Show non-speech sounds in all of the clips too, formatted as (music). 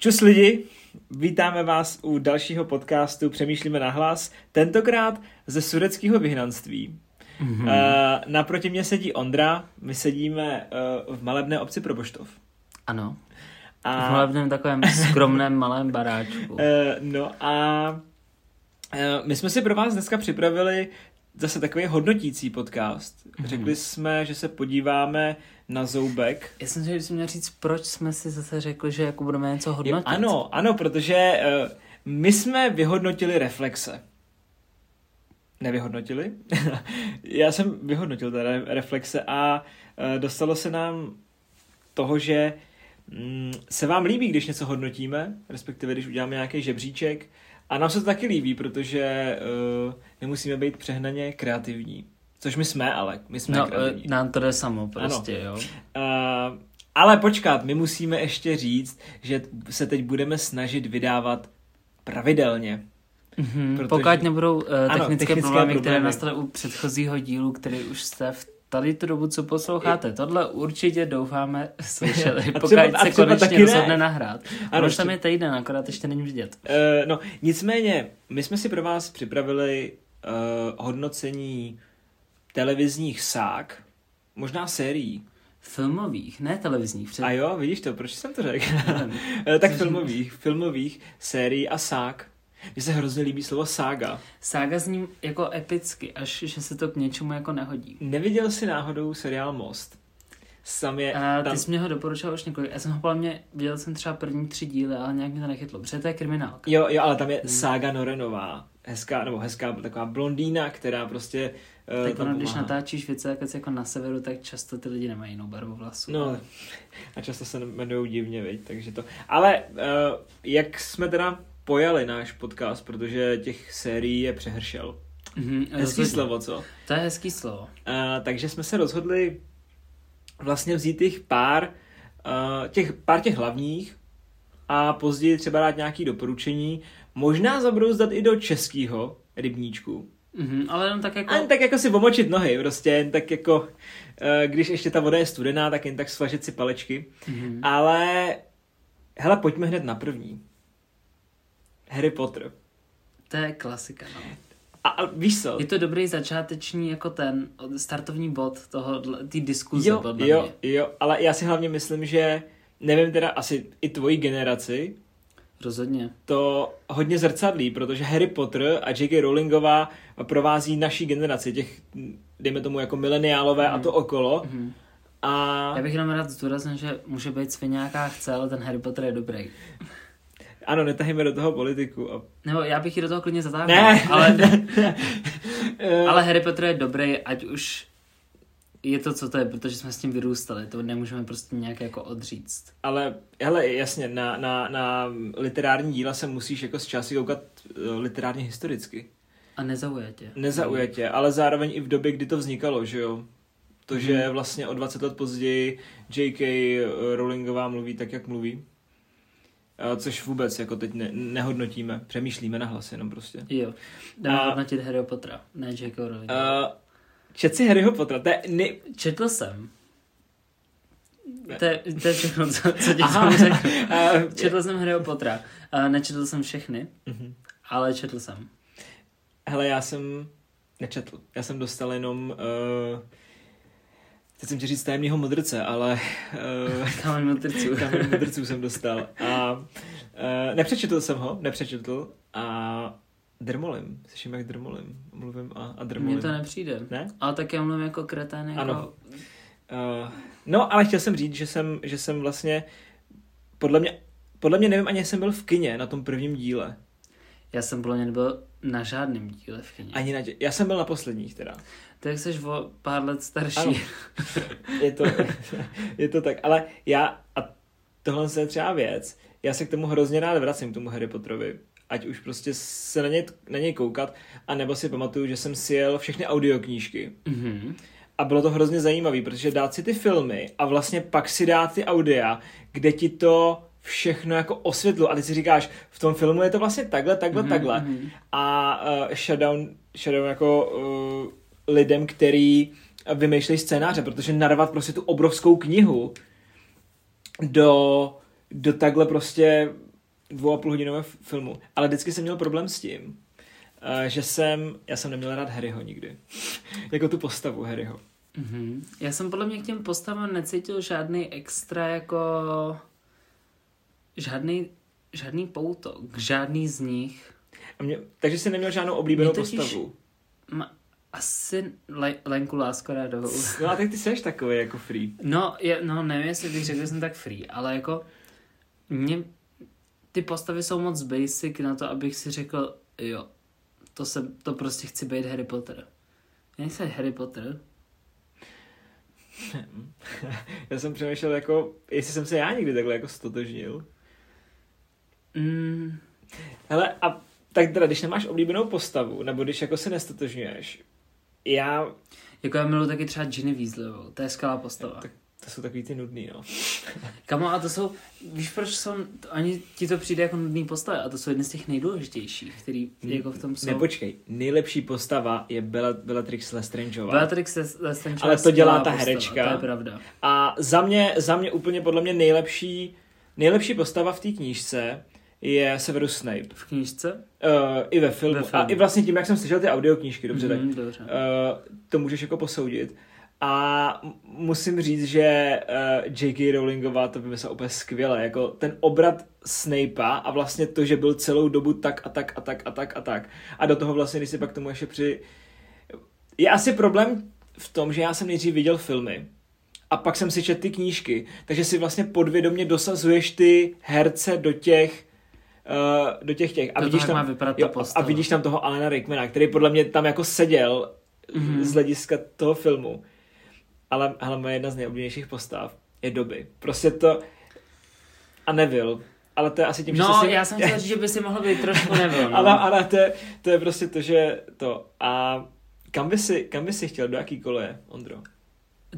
Čus lidi, vítáme vás u dalšího podcastu Přemýšlíme na hlas, tentokrát ze sudeckého vyhnanství. Mm-hmm. Uh, naproti mě sedí Ondra, my sedíme uh, v malebné obci Proboštov. Ano, a... v malebném takovém skromném malém baráčku. Uh, no a uh, my jsme si pro vás dneska připravili zase takový hodnotící podcast. Mm-hmm. Řekli jsme, že se podíváme na zoubek. Já jsem si, že jsi měl říct, proč jsme si zase řekli, že jako budeme něco hodnotit. Jo, ano, ano, protože uh, my jsme vyhodnotili reflexe. Nevyhodnotili? (laughs) Já jsem vyhodnotil teda reflexe a uh, dostalo se nám toho, že um, se vám líbí, když něco hodnotíme, respektive když uděláme nějaký žebříček, a nám se to taky líbí, protože uh, nemusíme být přehnaně kreativní. Což my jsme, ale my jsme no, kreativní. nám to jde samo prostě, ano. jo. Uh, ale počkat, my musíme ještě říct, že se teď budeme snažit vydávat pravidelně. Mm-hmm, protože... Pokud nebudou uh, technické, ano, technické problémy, problémy, které nastaly u předchozího dílu, který už jste v tady tu dobu, co posloucháte. Tohle určitě doufáme (laughs) slyšeli, pokud se konečně rozhodne nahrát. Ano, Už tam je týden, akorát ještě není vidět. Uh, no, nicméně, my jsme si pro vás připravili uh, hodnocení televizních sák, možná sérií. Filmových, ne televizních. Před... A jo, vidíš to, proč jsem to řekl? (laughs) Eh, tak filmových, filmových sérií a sák. Mně se hrozně líbí slovo sága. Sága s ním jako epicky, až že se to k něčemu jako nehodí. Neviděl jsi náhodou seriál Most? Sam je a tam... ty jsi mě ho doporučoval už několik. Já jsem ho mě viděl jsem třeba první tři díly, ale nějak mě to nechytlo, protože to je kriminálka. Jo, jo, ale tam je hmm. Sága Norenová. Hezká, nebo hezká, taková blondýna, která prostě tak ono, když natáčíš věci jako na severu, tak často ty lidi nemají jinou barvu vlasů. No, (laughs) a často se jmenují divně, viď, takže to. Ale uh, jak jsme teda pojali náš podcast, protože těch sérií je přehršel. Mm-hmm, hezký rozhodně. slovo, co? To je hezký slovo. Uh, takže jsme se rozhodli vlastně vzít těch pár, uh, těch, pár těch hlavních a později třeba dát nějaký doporučení. Možná zabrouzdat i do českého rybníčku. Mm-hmm, ale jenom tak jako... A jen tak jako si pomočit nohy, prostě jen tak jako, uh, když ještě ta voda je studená, tak jen tak svažit si palečky. Mm-hmm. Ale, hele, pojďme hned na první. Harry Potter. To je klasika, no. A, a víš co? Je to dobrý začáteční jako ten startovní bod toho, té diskuze. Jo, jo, mě. jo, ale já si hlavně myslím, že nevím teda asi i tvojí generaci, Rozhodně. To hodně zrcadlí, protože Harry Potter a J.K. Rowlingová provází naší generaci, těch, dejme tomu, jako mileniálové mm. a to okolo. Mm. A... Já bych jenom rád zdůraznil, že může být sviňáká chce, ale ten Harry Potter je dobrý. Ano, netahíme do toho politiku. A... Nebo já bych ji do toho klidně zatáhl. Ne, ale, (laughs) (laughs) ale Harry Potter je dobrý, ať už je to, co to je, protože jsme s tím vyrůstali, to nemůžeme prostě nějak jako odříct. Ale, hele, jasně, na, na, na literární díla se musíš jako z časy koukat uh, literárně historicky. A nezaujatě. Nezaujatě, ale zároveň i v době, kdy to vznikalo, že jo? To, že hmm. vlastně o 20 let později J.K. Rowlingová mluví tak, jak mluví. Což vůbec jako teď ne, nehodnotíme, přemýšlíme na hlas jenom prostě. Jo, dáme hodnotit Harry Pottera, ne J.K. Rowling. Uh, čet si Harryho Pottera, to je... Ne... Četl jsem. To je, to je všechno, co, co ti řekl. (laughs) Uh, četl jsem Harryho Pottera. Nečetl jsem všechny, uh-huh. ale četl jsem. Hele, já jsem nečetl. Já jsem dostal jenom... Uh, teď jsem ti říct tajemného modrce, ale... (laughs) Uh, Kamen modrců. (laughs) Kamen modrců jsem dostal. A uh, nepřečetl jsem ho, nepřečetl a drmolím. Slyším, jak drmolím. Mluvím a, a drmolím. Mně to nepřijde. Ne? Ale tak já mluvím jako kretén. Jako... Ano. Uh, no, ale chtěl jsem říct, že jsem, že jsem vlastně podle mě, podle mě nevím, ani jsem byl v kině na tom prvním díle. Já jsem podle mě nebyl na žádném díle v kině. Ani na dě... Já jsem byl na posledních teda. Tak jsi o pár let starší. Ano. (laughs) je, to, je to tak, ale já, a tohle je třeba věc, já se k tomu hrozně rád vracím, k tomu Harry Potterovi. Ať už prostě se na něj, na něj koukat, a nebo si pamatuju, že jsem si jel všechny audioknížky. Mm-hmm. A bylo to hrozně zajímavé, protože dát si ty filmy a vlastně pak si dát ty audia, kde ti to všechno jako osvětlu a ty si říkáš, v tom filmu je to vlastně takhle, takhle, mm-hmm, takhle. Mm-hmm. A uh, shutdown, shutdown jako uh, lidem, který vymýšlejí scénáře, protože narvat prostě tu obrovskou knihu do, do takhle prostě dvou a půl hodinové filmu. Ale vždycky jsem měl problém s tím, uh, že jsem, já jsem neměl rád Harryho nikdy. (laughs) jako tu postavu Harryho. Mm-hmm. Já jsem podle mě k těm postavám necítil žádný extra jako žádný, žádný pouto k žádný z nich. A mě, takže jsi neměl žádnou oblíbenou totiž, postavu? Ma, asi le, Lenku Láskorádovou. No a tak ty jsi takový jako free. No, je, no nevím, jestli bych řekl, že jsem tak free, ale jako mě ty postavy jsou moc basic na to, abych si řekl, jo, to, se, to prostě chci být Harry Potter. Já nejsem Harry Potter. (laughs) já jsem přemýšlel jako, jestli jsem se já někdy takhle jako stotožnil. Mm. Hele, a tak teda, když nemáš oblíbenou postavu, nebo když jako se nestotožňuješ, já... Jako já miluji taky třeba Ginny Weasleyovou, to je skvělá postava. Tak to jsou takový ty nudný, no. (laughs) Kamo, a to jsou, víš proč jsou, ani ti to přijde jako nudný postavy a to jsou jedny z těch nejdůležitějších, který jako v tom jsou. Nepočkej, nejlepší postava je Bellatrix Lestrangeová. Bellatrix Lestrangeová Ale to dělá ta herečka. Postava, to je pravda. A za mě, za mě úplně podle mě nejlepší, nejlepší postava v té knížce je Severus Snape. V knížce? Uh, I ve filmu. ve filmu. A i vlastně tím, jak jsem slyšel ty audioknížky, dobře, mm, tak dobře. Uh, to můžeš jako posoudit. A musím říct, že uh, J.K. Rowlingová to vymyslela úplně skvěle. Jako ten obrat Snape'a a vlastně to, že byl celou dobu tak a tak a tak a tak a tak. A do toho vlastně, když si pak tomu ještě při... Je asi problém v tom, že já jsem nejdřív viděl filmy a pak jsem si četl ty knížky, takže si vlastně podvědomě dosazuješ ty herce do těch uh, do těch těch. A vidíš, tam, jo, a vidíš tam toho Alena Rickmana, který podle mě tam jako seděl mm-hmm. z hlediska toho filmu. Ale, ale moje jedna z nejoblíbenějších postav je doby. Prostě to... A Neville. Ale to je asi tím, no, že No, si... já jsem chtěl říct, že by si mohl být trošku Neville. No. (laughs) ale, ale to, je, to je prostě to, že to. A kam by si, kam by si chtěl, do jaký koleje, Ondro?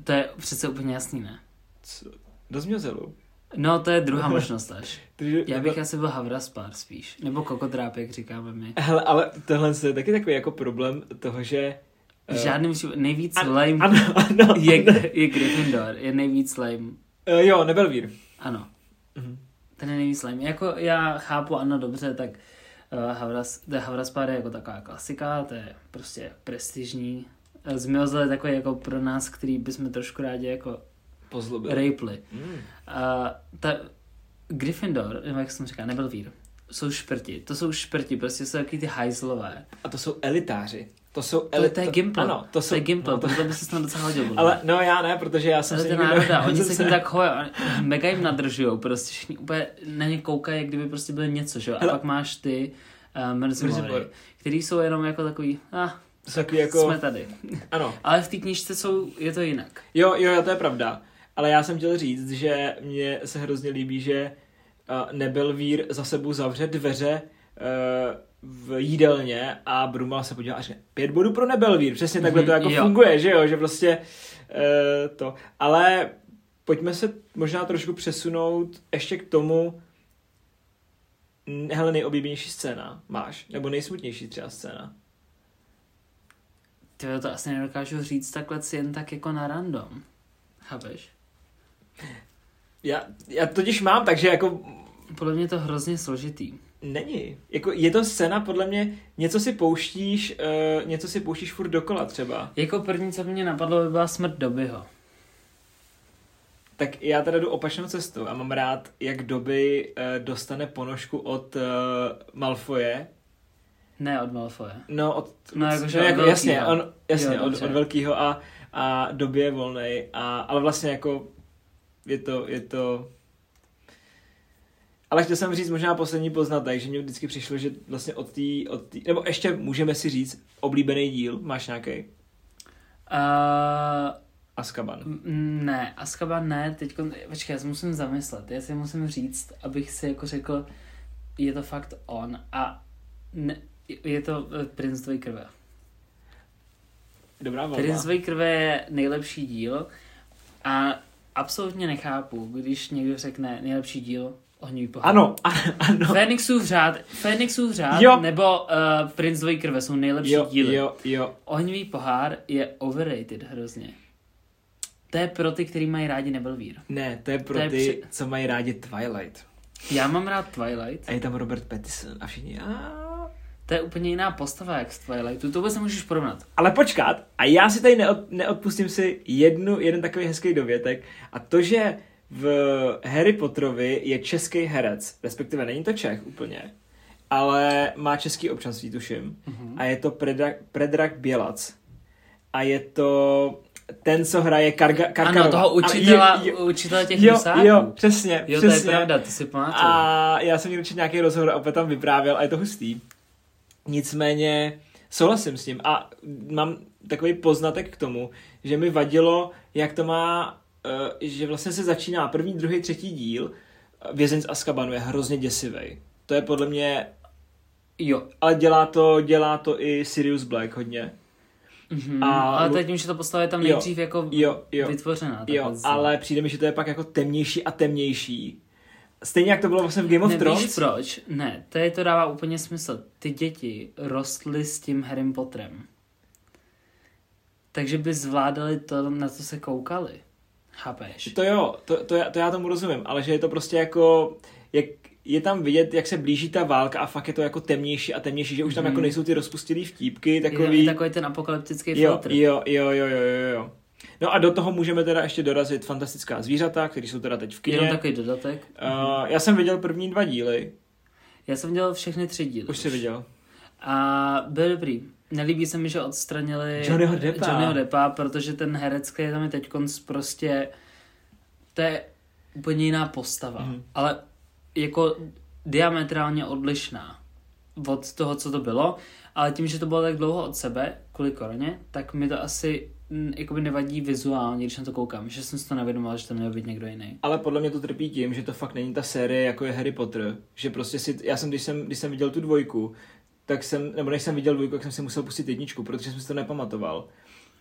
To je přece úplně jasný, ne? Co? Do Zmiozelu. No, to je druhá možnost až. (laughs) Já bych asi byl Havraspár spíš. Nebo kokodráp, jak říkáme my. Hele, ale tohle je taky takový jako problém toho, že v žádném nejvíc an, lame ano, ano, (laughs) je, je Gryffindor, je nejvíc lame. Uh, jo, Nebelvír. Ano. Uh-huh. Ten je nejvíc lame. Jako já chápu, ano, dobře, tak uh, Havras, Havraspár je jako taková klasika, to je prostě prestižní. Zmiozl je takový jako pro nás, který bychom trošku rádi jako Pozlobili. Rejpli. Mm. Uh, ta Gryffindor, nebo jak jsem říkal, nebyl vír. Jsou šprti. To jsou šprti, prostě jsou takový ty hajzlové. A to jsou elitáři. To jsou elit... To, to je Gimple. Ano, to, jsou... to je Gimple, no, to... by se tam docela hodil. (laughs) Ale no já ne, protože já jsem. To národa, (laughs) oni se tím tak chovají, mega jim nadržujou, prostě všichni úplně na ně koukají, jak kdyby prostě byl něco, že jo? A pak máš ty uh, který jsou jenom jako takový, ah, takový jako... jsme tady. (laughs) Ano. Ale v té knižce jsou, je to jinak. Jo, jo, to je pravda. Ale já jsem chtěl říct, že mně se hrozně líbí, že uh, nebyl vír za sebou zavře dveře uh, v jídelně a Brumal se podíval a řekne, pět bodů pro Nebelvír. Přesně takhle to mhm, jako jo. funguje, že jo, že prostě uh, to. Ale pojďme se možná trošku přesunout ještě k tomu, hele, nejoblíbenější scéna máš, nebo nejsmutnější třeba scéna. Ty to asi nedokážu říct takhle jen tak jako na random. Chápeš? Já, já totiž mám, takže jako... Podle mě je to hrozně složitý. Není. Jako je to scéna, podle mě, něco si pouštíš, uh, něco si pouštíš furt dokola třeba. Jako první, co mě napadlo, by byla smrt Dobyho. Tak já teda jdu opačnou cestou a mám rád, jak Doby uh, dostane ponožku od uh, Malfoje. Ne od Malfoje. No, od, no, jako, no, jako jasně, on, jasně jo, od, od velkého a, a Doby je volnej, a, ale vlastně jako je to, je to ale chtěl jsem říct možná poslední poznatek, že mě vždycky přišlo, že vlastně od té, od tý, nebo ještě můžeme si říct, oblíbený díl, máš nějaký? Uh, Askaban. Ne, Askaban ne, teď, počkej, já se musím zamyslet, já si musím říct, abych si jako řekl, je to fakt on a ne, je to eh, Prince tvojí krve. Dobrá volba. Prince tvojí krve je nejlepší díl a absolutně nechápu, když někdo řekne nejlepší díl, Ohnivý pohár. Ano, ano. Fénixův řád, Fénixův řád jo. nebo uh, Prince dvojí krve jsou nejlepší jo, díly. Jo, jo. Ohnivý pohár je overrated hrozně. To je pro ty, kteří mají rádi Nebelvír. Ne, to je pro to ty, je při... co mají rádi Twilight. Já mám rád Twilight. A je tam Robert Pattinson a všichni, a to je úplně jiná postava jak z Twilightu, to vůbec nemůžeš porovnat. Ale počkat, a já si tady neod, neodpustím si jednu, jeden takový hezký dovětek a to, že v Harry Potterovi je český herec, respektive není to Čech úplně, ale má český občanství, tuším, mm-hmm. a je to Predrag, Predrag Bělac. A je to ten, co hraje Karga, Karkarova. Ano, toho učitela, je, je, učitela těch jo, husáků. Jo, přesně, jo, přesně. to je pravda, to si pamatuju. A já jsem měl nějaký rozhovor a opět tam vyprávěl a je to hustý. Nicméně souhlasím s tím a mám takový poznatek k tomu, že mi vadilo, jak to má, že vlastně se začíná první, druhý, třetí díl, Vězeň z Azkabanu je hrozně děsivý. To je podle mě, jo, ale dělá to, dělá to i Sirius Black hodně. Mm-hmm, a, ale teď tím, že to postava je tam nejdřív jo, jako jo, jo, vytvořená. Jo, ale přijde mi, že to je pak jako temnější a temnější Stejně jak to bylo vlastně v Game of Thrones. Nevíš proč? Ne, to je to dává úplně smysl. Ty děti rostly s tím Harry Potterem. Takže by zvládali to, na co se koukali. Chápeš? To jo, to, to, já, to já tomu rozumím, ale že je to prostě jako, jak je tam vidět, jak se blíží ta válka a fakt je to jako temnější a temnější, že už tam mm. jako nejsou ty rozpustilý vtípky, takový... Je takový ten apokalyptický jo, filtr. Jo, jo, jo, jo, jo, jo. No a do toho můžeme teda ještě dorazit fantastická zvířata, které jsou teda teď v kině. Jenom takový dodatek. Uh, já jsem viděl první dva díly. Já jsem viděl všechny tři díly. Už jsi viděl. A byl dobrý. Nelíbí se mi, že odstranili Johnnyho Deppa. Johnnyho Deppa, protože ten herec, který tam je teď prostě, to je úplně jiná postava. Mm. Ale jako diametrálně odlišná od toho, co to bylo. Ale tím, že to bylo tak dlouho od sebe, kvůli koroně, tak mi to asi jakoby nevadí vizuálně, když na to koukám, že jsem si to nevědomal, že to měl být někdo jiný. Ale podle mě to trpí tím, že to fakt není ta série, jako je Harry Potter, že prostě si, já jsem, když jsem, když jsem viděl tu dvojku, tak jsem, nebo než jsem viděl dvojku, tak jsem si musel pustit jedničku, protože jsem si to nepamatoval.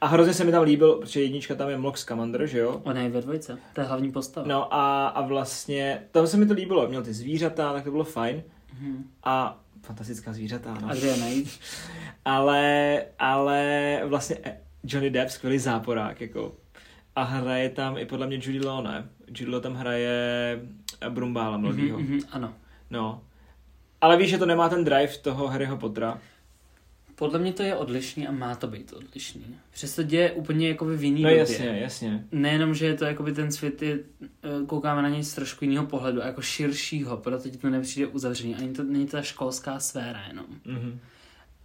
A hrozně se mi tam líbil, protože jednička tam je Mox Scamander, že jo? On je ve dvojce, to je hlavní postava. No a, a vlastně, tam se mi to líbilo, měl ty zvířata, tak to bylo fajn. Mm-hmm. A fantastická zvířata, no. A kde je najít? (laughs) ale, ale vlastně Johnny Depp, skvělý záporák, jako. A hraje tam i podle mě Judy Law, ne? Judy Law tam hraje Brumbála mladýho. Mm-hmm, mm-hmm, ano. No. Ale víš, že to nemá ten drive toho Harryho Pottera? Podle mě to je odlišný a má to být odlišný. Přesto děje úplně jako v jiný No době. jasně, jasně. Nejenom, že je to jakoby ten svět je, eh, koukáme na něj z trošku jiného pohledu, jako širšího, proto ti to nepřijde uzavřený. Ani to není ta školská sféra jenom. Mm-hmm.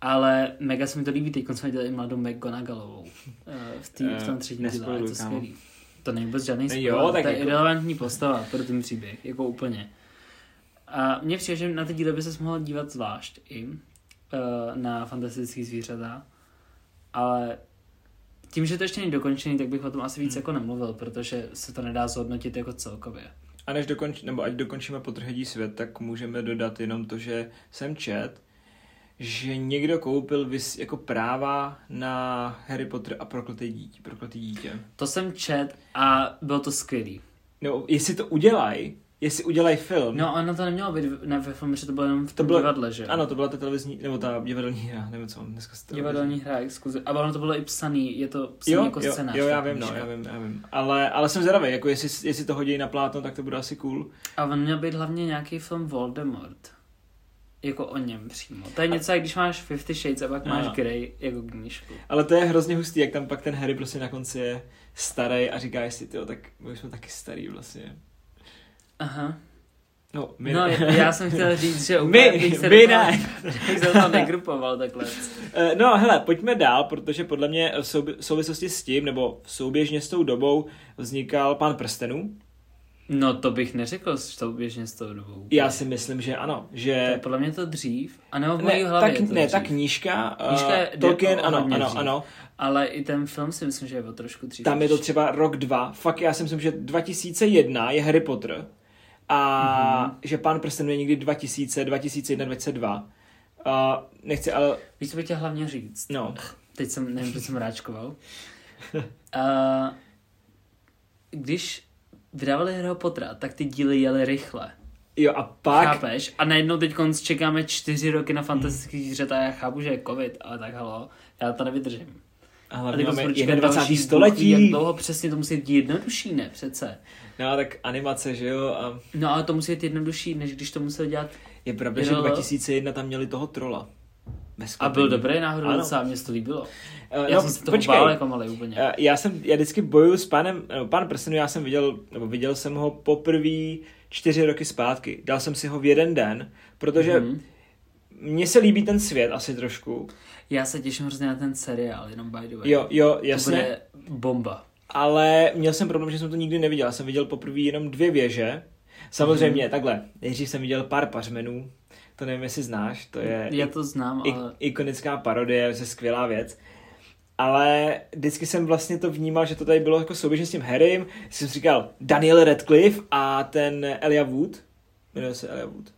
Ale mega se mi to líbí, teď jsme dělali mladou McGonagallovou eh, v, tý, v tom eh, třetím díle, je to skvělý. To není vůbec žádný spoiler, jo, tak to je jako... relevantní postava pro ten příběh, jako úplně. A mně přijde, že na ty díly by se mohl dívat zvlášť i uh, na fantastické zvířata, ale tím, že to ještě není dokončený, tak bych o tom asi víc hmm. jako nemluvil, protože se to nedá zhodnotit jako celkově. A než dokonč, nebo ať dokončíme potrhedí svět, tak můžeme dodat jenom to, že jsem čet, že někdo koupil vys, jako práva na Harry Potter a prokletý dítě. Prokletý dítě. To jsem čet a bylo to skvělý. No, jestli to udělají, jestli udělají film. No, ono to nemělo být ne, ve filmu, že to bylo jenom v tom to bylo, divadle, že Ano, to byla ta televizní, nebo ta divadelní hra, nebo co, dneska Divadelní hra, exkluzi. A ono to bylo i psaný, je to psaný jo, jako jo, scénář. Jo, já vím, no, já vím, já vím. Ale, ale jsem zvědavý, jako jestli, jestli to hodí na plátno, tak to bude asi cool. A on měl být hlavně nějaký film Voldemort jako o něm přímo. To je něco, jak když máš Fifty Shades a pak no. máš Grey jako knížku. Ale to je hrozně hustý, jak tam pak ten Harry prostě na konci je starý a říká si, ty, tak my jsme taky starý vlastně. Aha. No, my no, já jsem chtěl říct, že (laughs) my, my ne. Jak jsem to negrupoval takhle. Eh, no hele, pojďme dál, protože podle mě v souvislosti s tím, nebo souběžně s tou dobou vznikal Pán prstenů, No to bych neřekl běžně s tou dobou. Já si myslím, že ano. Že... To je podle mě to dřív. A nebo v mojí ne, hlavě tak, je to Ne, dřív. ta knížka, uh, knížka je Tolkien, ano, ano, dřív. ano. Ale i ten film si myslím, že je o trošku dřív. Tam je to třeba rok, dva. Fakt já si myslím, že 2001 je Harry Potter. A mm-hmm. že Pán prstenů je někdy 2000, 2001, 2002. Uh, nechci, ale... Víš, co bych chtěl hlavně říct? No. Teď jsem, nevím, proč jsem ráčkoval. uh, (laughs) když vydávali Harry Pottera, tak ty díly jeli rychle. Jo a pak... Chápeš? A najednou teď čekáme čtyři roky na fantastický zvířata a já chápu, že je covid, ale tak halo, já to nevydržím. A hlavně máme 21. století. Jak dlouho přesně to musí být jednodušší, ne přece. No tak animace, že jo? A... No ale to musí být jednodušší, než když to musel dělat... Je pravda, že 2001 tam měli toho trola. A byl dobrý náhodou, docela mě to líbilo. Uh, já no, jsem se toho počkej, bál jako malý úplně. Uh, já jsem, já vždycky bojuju s panem, no, pán Prstenu, já jsem viděl, nebo viděl jsem ho poprvé čtyři roky zpátky. Dal jsem si ho v jeden den, protože mm-hmm. mně se líbí ten svět asi trošku. Já se těším hrozně na ten seriál, jenom by the way. Jo, jo, jasně. To bude bomba. Ale měl jsem problém, že jsem to nikdy neviděl. Já jsem viděl poprvé jenom dvě věže. Samozřejmě, mm-hmm. takhle, nejdřív jsem viděl pár pařmenů, to nevím, jestli znáš, to je... Já to znám, ik- ale... ikonická parodie, je skvělá věc. Ale vždycky jsem vlastně to vnímal, že to tady bylo jako souběžně s tím Harrym. Jsem si říkal Daniel Radcliffe a ten Elia Wood. Jmenuje se Elia Wood.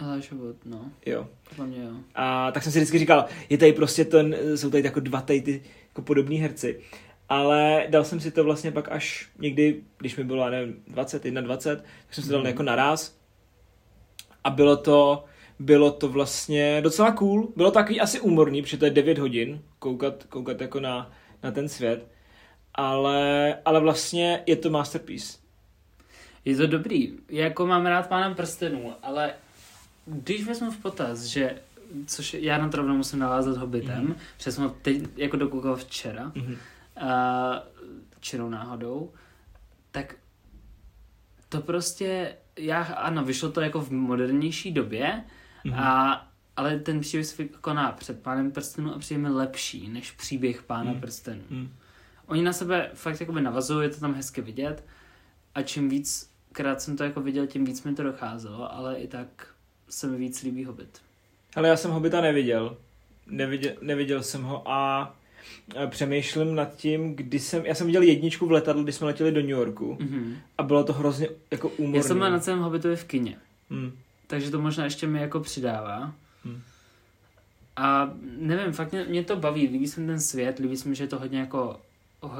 Elijah Wood, no. Jo. Podle mě jo. A tak jsem si vždycky říkal, je tady prostě ten, jsou tady jako dva tady ty jako podobní herci. Ale dal jsem si to vlastně pak až někdy, když mi bylo, nevím, 20, 21, tak jsem si to dal mm. jako naraz. A bylo to, bylo to vlastně docela cool. Bylo to takový asi úmorný, protože to je 9 hodin koukat, koukat jako na, na ten svět. Ale, ale vlastně je to masterpiece. Je to dobrý. Jako mám rád pánem prstenů, ale když vezmu v potaz, že což já na to rovnou musím navázat Hobbitem, mm-hmm. protože jsem ho teď jako dokoukal včera, mm-hmm. uh, čirou náhodou, tak to prostě, já, ano, vyšlo to jako v modernější době, Mm-hmm. A, ale ten příběh se koná před pánem prstenů a přijeme lepší než příběh pána mm. prstenů. Mm. Oni na sebe fakt jakoby navazují, je to tam hezky vidět a čím víc krát jsem to jako viděl, tím víc mi to docházelo, ale i tak se mi víc líbí Hobbit. Ale já jsem Hobbita neviděl. Neviděl, neviděl jsem ho a přemýšlím nad tím, kdy jsem, já jsem viděl jedničku v letadle, když jsme letěli do New Yorku mm-hmm. a bylo to hrozně jako úmorné. Já jsem byl na celém Hobbitovi v kině. Mm takže to možná ještě mi jako přidává. Hmm. A nevím, fakt mě, mě to baví, líbí se mi ten svět, líbí se mi, že je to hodně jako,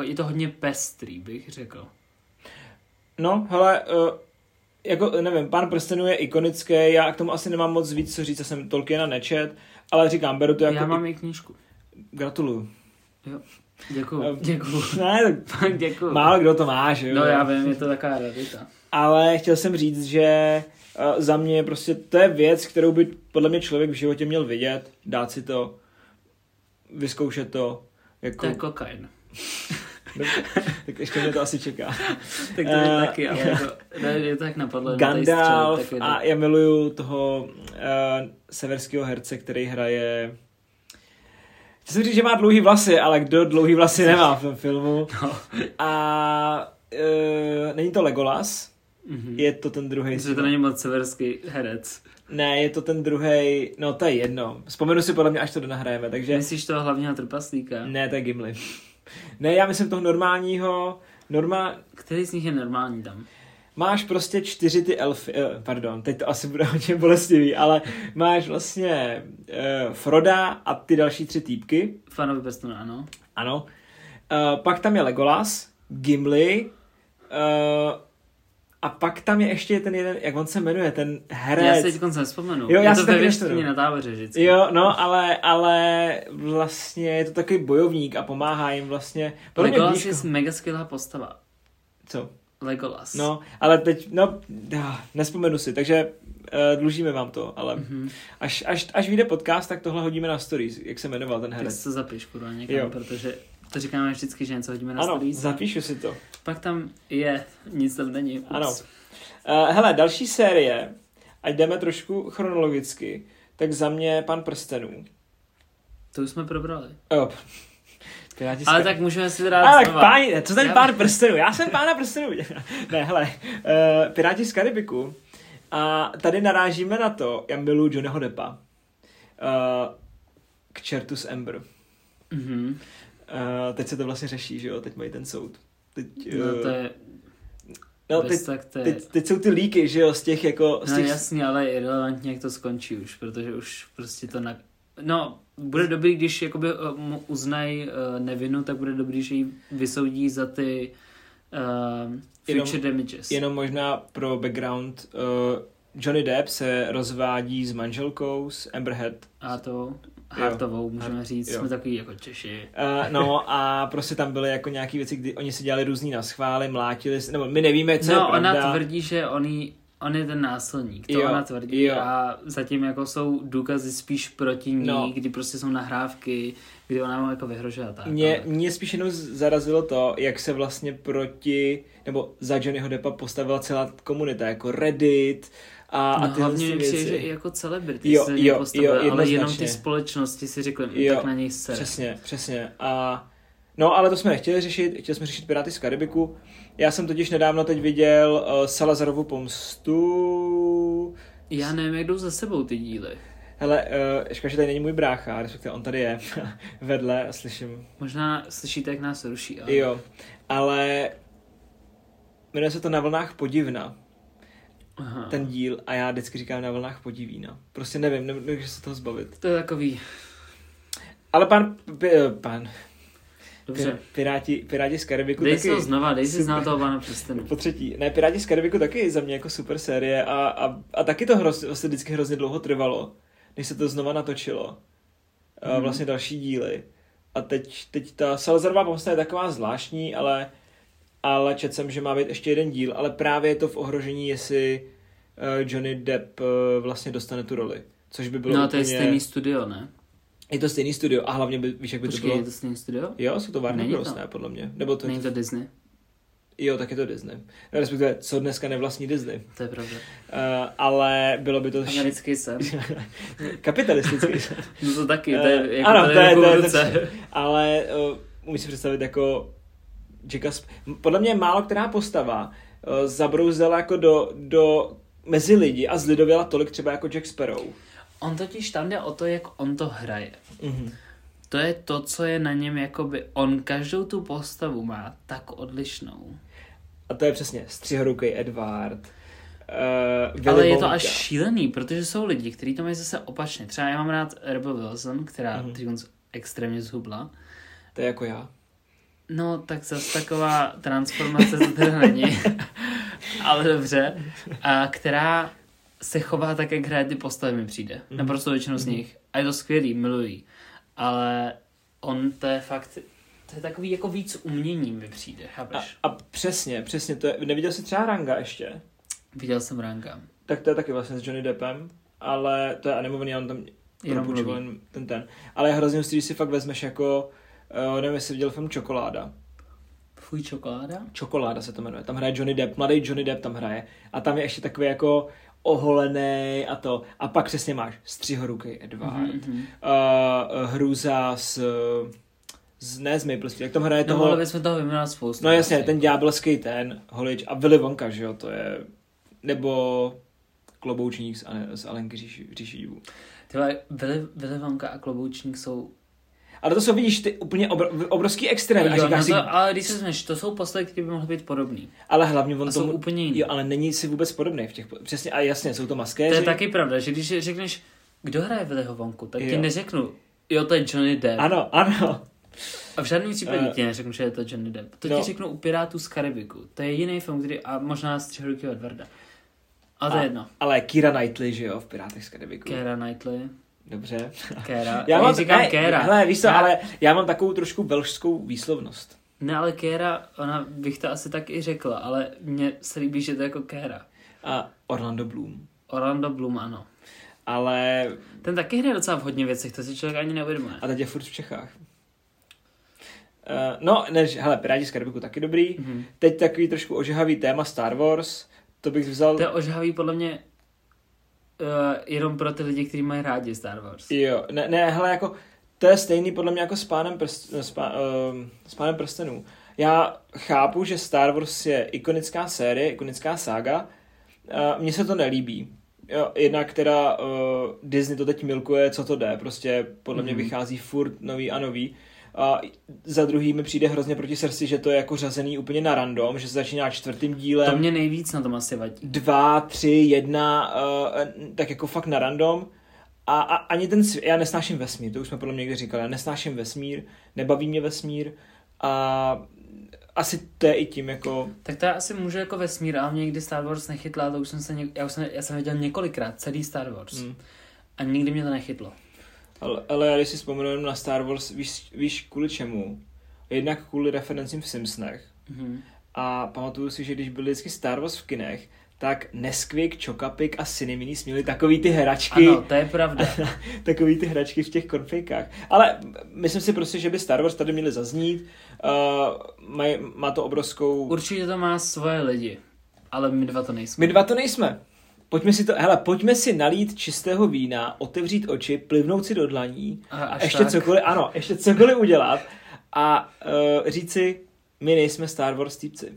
je to hodně pestrý, bych řekl. No, hele, uh, jako, nevím, Pán prstenů je ikonický, já k tomu asi nemám moc víc co říct, já jsem Tolkiena nečet, ale říkám, beru to jako... Já mám i knížku. Gratuluju. Jo. Děkuju, děkuju. (laughs) Ne, tak (laughs) děkuju. Málo kdo to má, že jo? No já vím, je to taková radita. Ale chtěl jsem říct, že za mě prostě to je věc, kterou by podle mě člověk v životě měl vidět, dát si to, vyzkoušet to. Jako... To je kokain. Tak ještě mě to asi čeká. (laughs) tak to je uh, taky, ale jako, (laughs) ne, je to tak napadlo. Gandalf střel, a já miluju toho uh, severského herce, který hraje Chci jsem říct, že má dlouhý vlasy, ale kdo dlouhý vlasy nemá v tom filmu. (laughs) No. A uh, není to Legolas, Mm-hmm. Je to ten druhý. Myslím, že to není moc severský herec. Ne, je to ten druhý, no to je jedno. Vzpomenu si podle mě, až to nahrajeme, takže... Myslíš toho hlavního trpaslíka? Ne, to je Gimli. Ne, já myslím toho normálního, normál... Který z nich je normální tam? Máš prostě čtyři ty elfy, eh, pardon, teď to asi bude (laughs) hodně bolestivý, ale máš vlastně eh, Froda a ty další tři týpky. Fanovi prstenu, ano. Ano. Eh, pak tam je Legolas, Gimli, eh, a pak tam je ještě ten jeden, jak on se jmenuje, ten herec. Já si teď nespomenu. Jo, já to ve věštině na táboře vždycky. Jo, no, ale, ale vlastně je to takový bojovník a pomáhá jim vlastně. Legolas je mega skvělá postava. Co? Legolas. No, ale teď, no, nespomenu si, takže uh, dlužíme vám to, ale mm-hmm. až, až, až vyjde podcast, tak tohle hodíme na stories, jak se jmenoval ten herec. Tak to zapiš, kurva, někam, jo. protože to říkáme vždycky, že něco hodíme na ano, stories. zapíšu si to. Pak tam je, nic tam není. Ups. Ano. Uh, hele, další série, ať jdeme trošku chronologicky, tak za mě Pan prstenů. To už jsme probrali. Jo. Piráti Ale tak můžeme si dát Ale páni, co ten Já... pán prstenů? Já jsem pána prstenů. (laughs) ne, hele, uh, Piráti z Karibiku. A tady narážíme na to, já miluji Johnnyho Deppa. Uh, k čertu s Ember. Mm-hmm. Uh, teď se to vlastně řeší, že jo, teď mají ten soud. Teď, no to je... No, teď, te... teď, teď, jsou ty líky, že jo, z těch jako... Z no, těch... No jasně, ale je irrelevantně, jak to skončí už, protože už prostě to na... No, bude dobrý, když jakoby uh, uznají uh, nevinu, tak bude dobrý, že ji vysoudí za ty uh, future jenom, damages. Jenom možná pro background, uh, Johnny Depp se rozvádí s manželkou, s Amber Heard. A to Hartovou, můžeme říct, jo. jsme takový jako Češi. Uh, no a prostě tam byly jako nějaké věci, kdy oni si dělali různý na schvály, mlátili, nebo my nevíme, co no, je ona pravda. tvrdí, že oni On je ten násilník, to jo, ona tvrdí jo. a zatím jako jsou důkazy spíš proti ní, no. kdy prostě jsou nahrávky, kdy ona mu jako vyhrožuje tak. Mě, ale... mě spíš jenom zarazilo to, jak se vlastně proti, nebo za Johnnyho Deppa postavila celá komunita, jako Reddit, a, a no, ty hlavně věci. že i jako celebrity jo, se jo, postavili, jo, ale jenom ty společnosti si řekli, jo, tak na něj se. Přesně, přesně. A No, ale to jsme nechtěli řešit, chtěli jsme řešit Piráty z Karibiku. Já jsem totiž nedávno teď viděl uh, Salazarovu pomstu. Já nevím, jak jdou za sebou ty díly. Hele, uh, škoda, že tady není můj brácha, respektive on tady je (laughs) vedle a slyším. Možná slyšíte, jak nás ruší. Ale... Jo, ale jmenuje se to Na vlnách podivna. Aha. Ten díl a já vždycky říkám Na vlnách podivína. Prostě nevím, nevím, se toho zbavit. To je takový. Ale pan, pan, Dobře. Piráti, Piráti z Karibiku dej taky... Dej se znova, dej si znát toho pana přestanu. Po třetí. Ne, Piráti z Karibiku taky za mě jako super série a, a, a taky to hroz, vlastně vždycky hrozně dlouho trvalo, než se to znova natočilo. A mhm. vlastně další díly. A teď, teď ta Salzarová pomsta je taková zvláštní, ale, ale četl jsem, že má být ještě jeden díl, ale právě je to v ohrožení, jestli uh, Johnny Depp uh, vlastně dostane tu roli. Což by bylo No, úplně... to je stejný studio, ne? Je to stejný studio a hlavně by, víš, jak by Počkej, to bylo... je to stejný studio? Jo, jsou to Warner Bros, ne, podle mě. Nebo to... Není to Disney? Jo, tak je to Disney. Respektive, co dneska nevlastní Disney. To je pravda. Uh, ale bylo by to... Americký sen. (laughs) Kapitalistický sen. (laughs) no to taky, to je jako ano, to je, to je, to je, Ale uh, umíš si představit jako Jacka Sp- Podle mě málo která postava uh, zabrouzela jako do, do mezi lidi a zlidověla tolik třeba jako Jack Sparrow. On totiž tam jde o to, jak on to hraje. Mm-hmm. To je to, co je na něm, jakoby on každou tu postavu má tak odlišnou. A to je přesně střihorukej Edward, Uh, Ale je to až šílený, protože jsou lidi, kteří to mají zase opačně. Třeba já mám rád Rebel Wilson, která mm-hmm. extrémně zhubla. To je jako já. No, tak zase taková transformace to teda není. (laughs) Ale dobře. A která se chová tak, jak hraje ty postavy mi přijde. Mm-hmm. Naprosto většinu z mhm. nich. A je to skvělý, milují. Ale on to je fakt, to je takový jako víc umění mi přijde, chápeš? A, a přesně, přesně, to je, neviděl jsi třeba Ranga ještě? Viděl jsem Ranga. Tak to je taky vlastně s Johnny Deppem, ale to je animovaný, on tam Jenom ten ten. Ale je hrozně hustý, když si fakt vezmeš jako, uh, nevím, jestli viděl film Čokoláda. Fuj čokoláda? Čokoláda se to jmenuje. Tam hraje Johnny Depp, mladý Johnny Depp tam hraje. A tam je ještě takový jako oholený a to. A pak přesně máš střihorukej Edward, mm-hmm. uh, Hruza s z, ne z Maple Street, jak tam hraje no, toho... No, bychom toho vyjmenovat spoustu. No jasně, ten ďábelský ten, holič a Willy Wonka, že jo, to je... Nebo Kloboučník z, z Alenky říši, říši divů. Tyhle, Willy, Willy Wonka a Kloboučník jsou ale to jsou, vidíš, ty úplně obr- obrovský extrém. Jo, no to, si... ale když se zmeš, to jsou postavy, které by mohly být podobný. Ale hlavně on to jsou úplně jiný. Jo, ale není si vůbec podobný v těch, přesně, a jasně, jsou to maskéři. To je taky pravda, že když řekneš, kdo hraje Viliho Vonku, tak jo. ti neřeknu, jo, to je Johnny Depp. Ano, ano. A v žádném případě uh, ti neřeknu, že je to Johnny Depp. To no. ti řeknu u Pirátů z Karibiku. To je jiný film, který, a možná z Třehoruky Edwarda. A to a, je jedno. Ale Kira Knightley, že jo, v Pirátech z Karibiku. Kira Knightley. Dobře. Kéra. (laughs) Já mám, říkám ne, Kéra. Hele, víš co, já... ale já mám takovou trošku velšskou výslovnost. Ne, ale Kéra, ona bych to asi tak i řekla, ale mně se líbí, že to je jako Kéra. A Orlando Bloom. Orlando Bloom, ano. Ale... Ten taky hraje docela v hodně věcech, to si člověk ani neuvědomuje. A teď je furt v Čechách. Uh, no, než, hele, Piráti z Karibiku taky dobrý. Mm-hmm. Teď takový trošku ožehavý téma Star Wars. To bych vzal... To je ožehavý podle mě uh, jenom pro ty lidi, kteří mají rádi Star Wars. Jo, ne, ne, hele, jako to je stejný podle mě jako s pánem, prst, s, pá, uh, s pánem prstenů. Já chápu, že Star Wars je ikonická série, ikonická sága. Uh, Mně se to nelíbí. Jo, jednak teda uh, Disney to teď milkuje, co to jde. Prostě podle mm-hmm. mě mhm. vychází furt nový a nový. A za druhý mi přijde hrozně proti srdci, že to je jako řazený úplně na random, že se začíná čtvrtým dílem. To mě nejvíc na tom asi vadí. Dva, tři, jedna, uh, tak jako fakt na random. A, a ani ten svět, já nesnáším vesmír, to už jsme podle mě někdy říkali, já nesnáším vesmír, nebaví mě vesmír a asi to je i tím jako... Tak to já asi můžu jako vesmír, ale mě někdy Star Wars nechytla, to už jsem se, něk... já, už jsem, já jsem viděl několikrát celý Star Wars. Hmm. A nikdy mě to nechytlo. Ale, ale já když si vzpomenu na Star Wars, víš, víš kvůli čemu? Jednak kvůli referencím v Simpsonech. Mm-hmm. A pamatuju si, že když byly vždycky Star Wars v kinech, tak Nesquik, Chocapik a Cinnamini měli takový ty hračky. Ano, to je pravda. (laughs) takový ty hračky v těch konfejkách. Ale myslím si prostě, že by Star Wars tady měli zaznít. Uh, maj, má to obrovskou... Určitě to má svoje lidi, ale my dva to nejsme. My dva to nejsme. Pojďme si to, hele, pojďme si nalít čistého vína, otevřít oči, plivnout si do dlaní, a ještě tak. cokoliv, ano, ještě cokoliv udělat a uh, říci, my nejsme Star Wars týpci.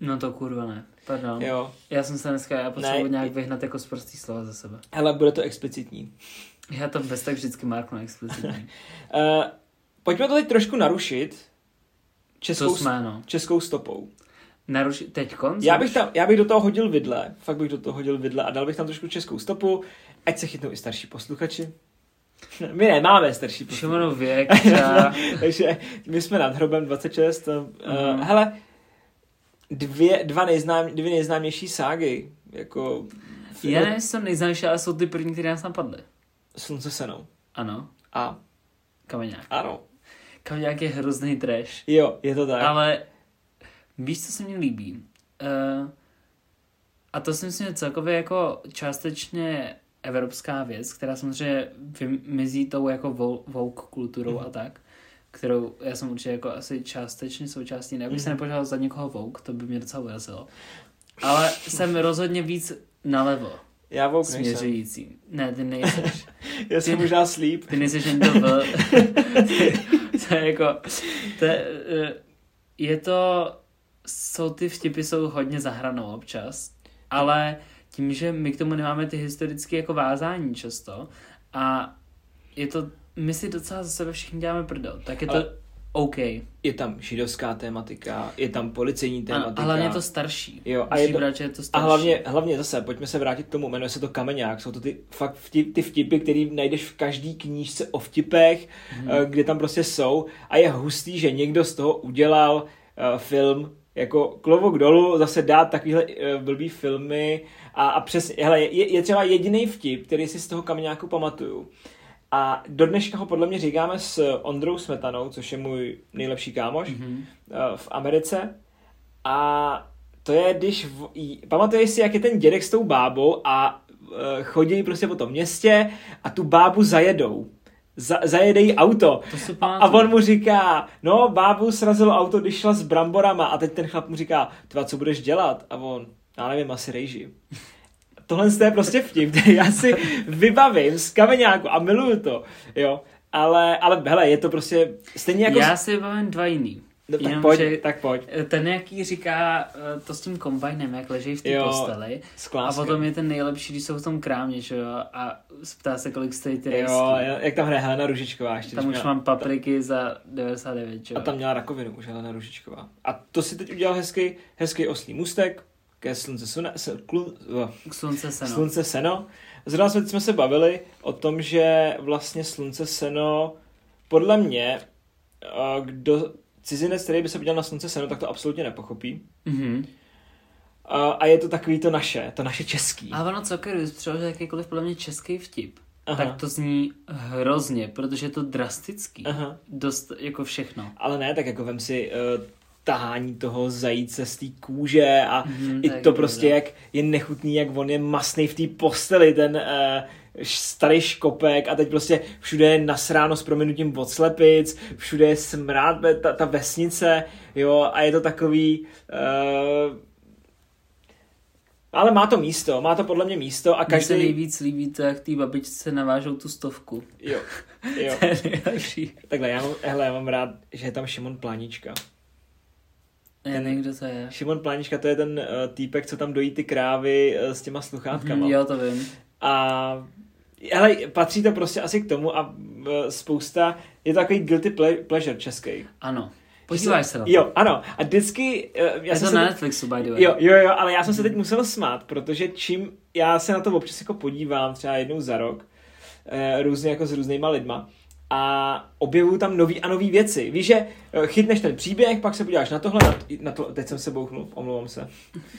No to kurva ne. Pardon. Jo. Já jsem se dneska, já potřebuji nějak vyhnat jako z prostý slova ze sebe. Hele, bude to explicitní. Já to bez tak vždycky marknu explicitní. uh, (laughs) pojďme to teď trošku narušit českou, jsme, no. českou stopou. Narušit teď konc? Já bych, tam, já bych do toho hodil vidle, fakt bych do toho hodil vidle a dal bych tam trošku českou stopu, ať se chytnou i starší posluchači. My nemáme starší posluchači. Šimonov věk. (laughs) Takže my jsme nad hrobem 26. Uh, uh, hele, dvě, dva nejznám, dvě nejznámější ságy. Jako, Já nevím, jsou nejznámější, ale jsou ty první, které nás napadly. Slunce senou. Ano. A? Kameňák. Ano. Kameňák je hrozný trash. Jo, je to tak. Ale víš, co se mi líbí? Uh, a to si myslím, že celkově jako částečně evropská věc, která samozřejmě vymizí tou jako woke kulturou mm. a tak kterou já jsem určitě jako asi částečně součástí, nebych mm. se mhm. nepožádal za někoho Vogue, to by mě docela urazilo. Ale jsem rozhodně víc nalevo. Já Vogue směřující. Nejsem. Ne, ty nejseš. (laughs) já jsem možná sleep. Ty nejseš jen to byl. (laughs) (laughs) to je jako, to je, eh, je to, jsou ty vtipy jsou hodně zahranou občas, ale tím, že my k tomu nemáme ty historické jako vázání často a je to my si docela za sebe všichni děláme prdel, tak je to Ale OK. Je tam židovská tématika, je tam policejní tématika. A, hlavně to starší. Jo, a, je to, brát, je to starší. a hlavně, hlavně zase, pojďme se vrátit k tomu, jmenuje se to Kameňák, jsou to ty, fakt vtip, ty vtipy, které najdeš v každý knížce o vtipech, hmm. kde tam prostě jsou a je hustý, že někdo z toho udělal uh, film, jako klovok dolů, zase dát takovýhle uh, blbý filmy a, a přesně, hele, je, je třeba jediný vtip, který si z toho Kameňáku pamatuju, a do dneška ho podle mě říkáme s Ondrou Smetanou, což je můj nejlepší kámoš mm-hmm. v Americe. A to je, když... V, pamatuješ si, jak je ten dědek s tou bábou a uh, chodí prostě po tom městě a tu bábu zajedou. Za, zajedejí auto. A, a on mu říká, no bábu srazilo auto, když šla s bramborama a teď ten chlap mu říká, tva, co budeš dělat? A on, já nevím, asi rejži tohle je prostě vtip, (laughs) já si vybavím z kameňáku a miluju to, jo. Ale, ale hele, je to prostě stejně jako... Já si vybavím dva jiný. No, tak, Jenom, pojď, že tak pojď. Ten, jaký říká eh, to s tím kombajnem, jak leží v té posteli. A potom je ten nejlepší, když jsou v tom krámě, že jo, a ptá se, kolik stojí ty. Jo, jak tam hraje Helena Ružičková ještě. Tam už měla, mám papriky ta... za 99, že jo. A tam měla rakovinu už Helena Ružičková. A to si teď udělal hezký, hezký oslý můstek, ke slunce, suna, se, klu, k slunce seno. Slunce seno. Zrovna jsme, jsme se bavili o tom, že vlastně slunce seno, podle mě, kdo cizinec, který by se podíval na slunce seno, tak to absolutně nepochopí. Mm-hmm. A je to takový to naše, to naše český. A ono celkem, když přeložil jakýkoliv podle mě český vtip, Aha. tak to zní hrozně, protože je to drastický. Aha. Dost jako všechno. Ale ne, tak jako vem si uh, tahání toho zajíce z té kůže a mm, i to prostě, jak je nechutný, jak on je masný v té posteli, ten uh, starý škopek a teď prostě všude je nasráno s proměnutím od slepic, všude je smrát, ta, ta vesnice, jo, a je to takový... Uh, ale má to místo, má to podle mě místo a každý... Mně se nejvíc líbí to, jak ty babičce navážou tu stovku. Jo, jo. (laughs) to je nejlepší. Takhle, já mám, hele, já mám rád, že je tam Šimon Plánička. Já nevím, kdo to je. Šimon Plánička, to je ten uh, týpek, co tam dojí ty krávy uh, s těma sluchátkama. Mm, jo, to vím. A ale patří to prostě asi k tomu a uh, spousta, je to takový guilty pleasure český. Ano. Podíváš se na to. Jo, ano. A vždycky... Uh, já je jsem to na teď, Netflixu, by the way. Jo, jo, jo, ale já jsem se teď musel smát, protože čím já se na to občas jako podívám, třeba jednou za rok, uh, různě jako s různýma lidma, a objevují tam nový a nový věci. Víš, že chytneš ten příběh, pak se podíváš na tohle, na, na to, teď jsem se bouchnul, omlouvám se.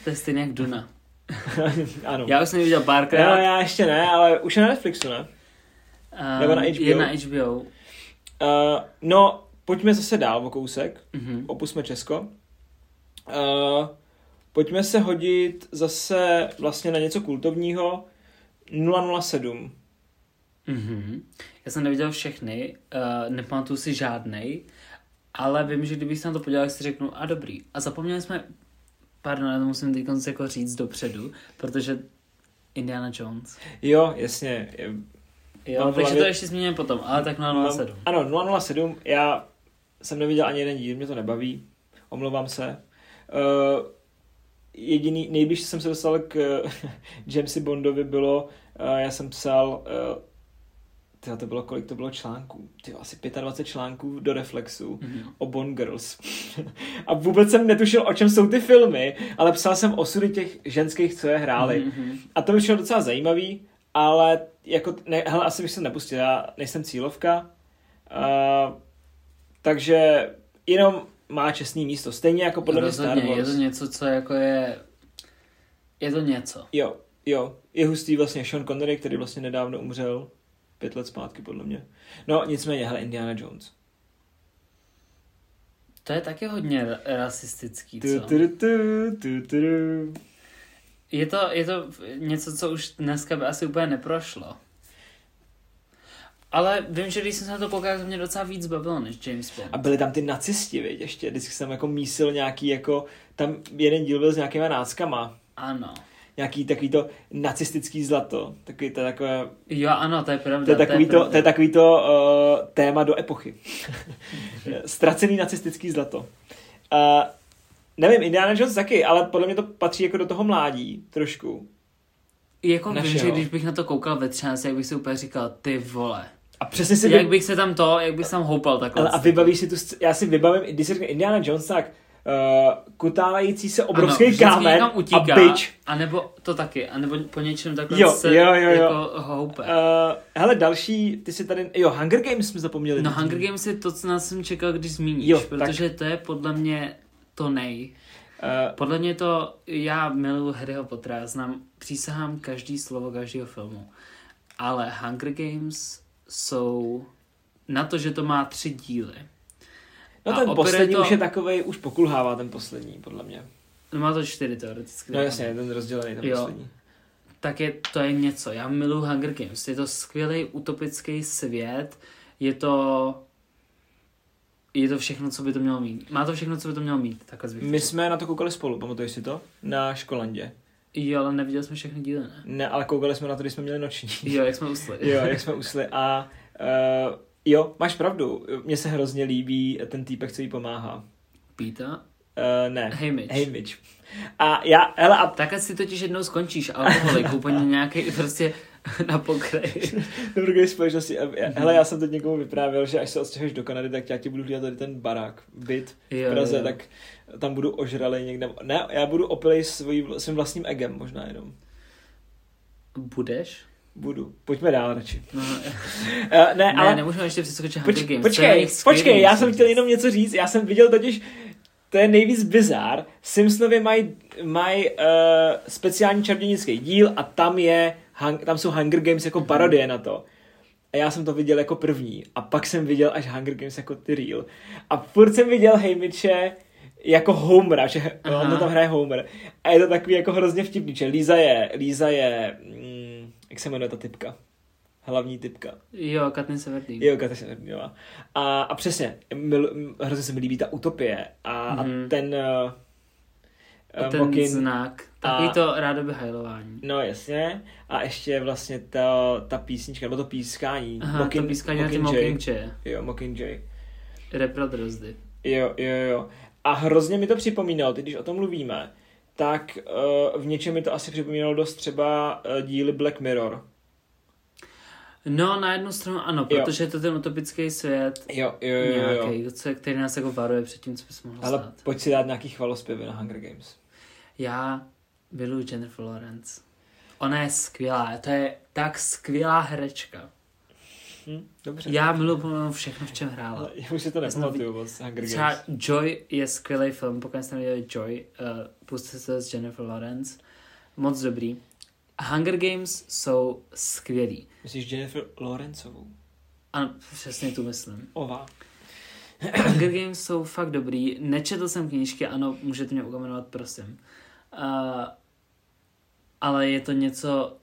To je stejně jak Duna. (laughs) ano. Já už jsem viděl párkrát. No, já ještě ne, ale už je na Netflixu, ne? Um, Nebo na HBO? Je na HBO. Uh, no, pojďme zase dál o kousek. Mm-hmm. Opusme Česko. Uh, pojďme se hodit zase vlastně na něco kultovního. 007. Mm-hmm. Já jsem neviděl všechny, uh, nepamatuju si žádnej, ale vím, že kdybych se na to podíval, tak si řeknu, a dobrý. A zapomněli jsme, pardon, já to musím teď jako říct dopředu, protože Indiana Jones. Jo, jasně. Jo, no, takže to ještě zmíníme potom, ale tak 007. Ano, 007, já jsem neviděl ani jeden díl, mě to nebaví, omlouvám se. Uh, jediný, nejbližší jsem se dostal k (laughs) Jamesi Bondovi bylo, uh, já jsem psal uh, Tyjo, to bylo kolik to bylo článků? Tyjo, asi 25 článků do Reflexu mm-hmm. o Bond Girls. (laughs) a vůbec jsem netušil, o čem jsou ty filmy, ale psal jsem osudy těch ženských, co je hráli. Mm-hmm. A to mi šlo docela zajímavý, ale jako, ne, hele, asi bych se nepustil, já nejsem cílovka, uh, takže jenom má čestný místo, stejně jako podle mě Star Wars. Je to něco, co jako je, je to něco. Jo, jo, je hustý vlastně Sean Connery, který vlastně nedávno umřel, pět let zpátky, podle mě. No, nicméně, hele, Indiana Jones. To je taky hodně rasistický, co? Je to, je to něco, co už dneska by asi úplně neprošlo. Ale vím, že když jsem se na to koukal, to mě docela víc bavilo než James Bond. A byli tam ty nacisti, věď, ještě. Vždycky jsem jako mísil nějaký, jako, tam jeden díl byl s nějakýma náckama. Ano nějaký takový to nacistický zlato. Takový to takové... Jo, ano, to je pravda. To je takový to, to, to, je takový to uh, téma do epochy. (laughs) Ztracený nacistický zlato. Uh, nevím, Indiana Jones taky, ale podle mě to patří jako do toho mládí trošku. Jako Našeho. vím, že když bych na to koukal ve 13, jak bych si úplně říkal, ty vole. A přesně si... Jak bych se tam to, jak bych tam houpal takhle. Ale a vybavíš si tu, já si vybavím, když se řekne Indiana Jones, tak uh, kutávající se obrovský ano, kámen utíká, a byč. A nebo to taky, a nebo po něčem takhle jo, se jo, jo, jo. jako houpe. Uh, hele, další, ty si tady, jo, Hunger Games jsme zapomněli. No Hunger Games je to, co nás jsem čekal, když zmíníš, jo, protože tak. to je podle mě to nej. Uh, podle mě to, já miluji Harryho Pottera, znám, přísahám každý slovo každého filmu, ale Hunger Games jsou na to, že to má tři díly, No ten poslední to... už je takový, už pokulhává ten poslední, podle mě. No má to čtyři teoreticky. No jasně, ten rozdělený, ten jo. poslední. Tak je, to je něco. Já miluji Hunger Games. Je to skvělý utopický svět. Je to je to všechno, co by to mělo mít. Má to všechno, co by to mělo mít. Tak My jsme na to koukali spolu, pamatuješ si to? Na školandě. Jo, ale neviděli jsme všechny díly, ne? Ne, ale koukali jsme na to, když jsme měli noční. Jo, jak jsme usli. (laughs) jo, jak jsme usli. A uh, Jo, máš pravdu. Mně se hrozně líbí ten týpek, co jí pomáhá. Píta? Uh, ne. Hamish. Hamish. A já, hele, a... Tak si totiž jednou skončíš alkoholik, (laughs) úplně nějaký prostě na pokraji. Na druhé společnosti. Hele, já jsem teď někomu vyprávěl, že až se odstěhuješ do Kanady, tak já ti budu hlídat tady ten barák, byt v Praze, jo. tak tam budu ožralej někde. Ne, já budu opilej svým vlastním egem možná jenom. Budeš? Budu. Pojďme dál radši. No, uh, (laughs) ne, ne, ale... nemůžeme ještě přeskočit Hunger Games. Počkej, počkej, já jsem chtěl jenom něco říct. Já jsem viděl totiž, to je nejvíc bizár. Simpsonovi mají maj, uh, speciální čarodějnický díl a tam je, tam jsou Hunger Games jako mhm. parodie na to. A já jsem to viděl jako první. A pak jsem viděl až Hunger Games jako ty real. A furt jsem viděl Hamiče jako Homera, že Aha. on tam hraje Homer. A je to takový jako hrozně vtipný, že Líza je, Líza je, mm, jak se jmenuje ta typka? Hlavní typka. Jo, Katrin Severdý. Jo, Katrin Severdý, A, a přesně, mil, hrozně se mi líbí ta utopie a, mm-hmm. a mhm. ten... Uh, ten Mokin, znak, takový a, to rádoby hajlování. No jasně, a ještě vlastně ta, ta písnička, nebo to pískání. Aha, Mokin, to pískání Mokin na ty Mockingjay. Jo, Mockingjay. Repro drozdy. Jo, jo, jo. A hrozně mi to připomínalo, teď když o tom mluvíme, tak uh, v něčem mi to asi připomínalo dost třeba uh, díly Black Mirror. No, na jednu stranu ano, protože jo. je to ten utopický svět. Jo, jo, jo. Nějaký, jo. který nás jako varuje před tím, co bys mohl Ale stát. pojď si dát nějaký chvalospěvy na Hunger Games. Já miluji Jennifer Lawrence. Ona je skvělá, to je tak skvělá herečka. Hm, dobře. Já miluji všechno, v čem hrála. (laughs) Já už si to nepamatuju moc, Hunger Games. Třeba Joy je skvělý film, pokud jste neviděli Joy, uh, puste se s Jennifer Lawrence. Moc dobrý. Hunger Games jsou skvělí. Myslíš Jennifer Lawrenceovou? Ano, přesně tu myslím. Ova. (clears throat) Hunger Games jsou fakt dobrý. Nečetl jsem knížky, ano, můžete mě ukamenovat, prosím. Uh, ale je to něco...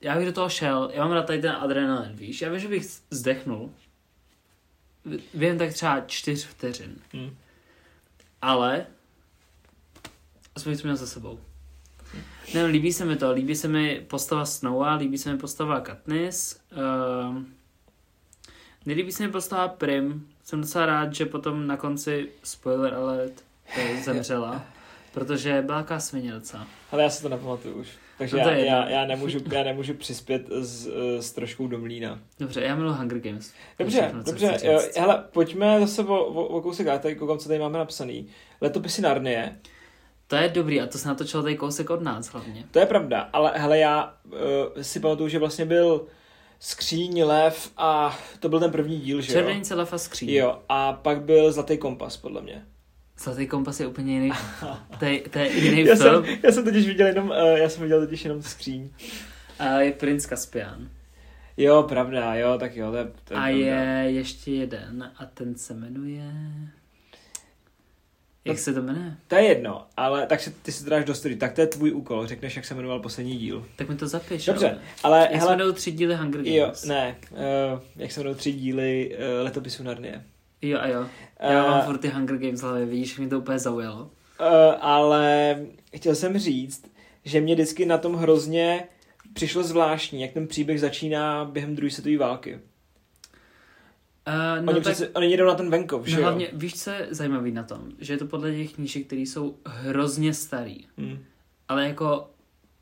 Já bych do toho šel, já mám rád tady ten adrenalin, víš? Já vím, že bych zdechnul. Vím tak třeba čtyř vteřin. Hmm. Ale aspoň jsem měl za sebou. Ne, líbí se mi to, líbí se mi postava Snowa, líbí se mi postava Katniss, uh, nelíbí se mi postava Prim, jsem docela rád, že potom na konci, spoiler alert, zemřela, (laughs) protože byla taková svinělca. Ale já si to nepamatuju už. Takže no já, já, já, nemůžu, já nemůžu přispět s, s troškou do mlína. Dobře, já miluji Hunger Games. Dobře, všechno, dobře. Jo, hele, pojďme zase o, o, o kousek, já tady koukám, co tady máme napsaný. Letopisy Narnie. To je dobrý a to se natočilo tady kousek od nás hlavně. To je pravda, ale hele, já uh, si pamatuju, že vlastně byl Skříň, Lev a to byl ten první díl, že jo? Červenice, Lev a Skříň. Jo, a pak byl Zlatý kompas, podle mě. Zlatý kompas je úplně jiný. (laughs) to, je, to je jiný já film. Jsem, já jsem totiž viděl jenom, uh, já jsem viděl totiž jenom Skříň. A je Prince Caspian. Jo, pravda, jo, tak jo, to je, to je A pravda. je ještě jeden a ten se jmenuje... Jak no, se to jmenuje? To je jedno, ale tak se, ty si to dáš do story, tak to je tvůj úkol, řekneš, jak se jmenoval poslední díl. Tak mi to zapiš. Dobře, ale... Jak hele, se jmenují tři díly Hunger Games? Jo, ne, uh, jak se jmenují tři díly uh, letopisu Narnie. Jo a jo, já uh, mám furt ty Hunger Games hlavě, vidíš, mi to úplně zaujalo. Uh, ale chtěl jsem říct, že mě vždycky na tom hrozně přišlo zvláštní, jak ten příběh začíná během druhé světové války. Uh, no oni, tak, přece, oni jdou na ten venkov, no že hlavně, jo? víš, co je zajímavý na tom? Že je to podle těch knížek, které jsou hrozně starý. Hmm. Ale jako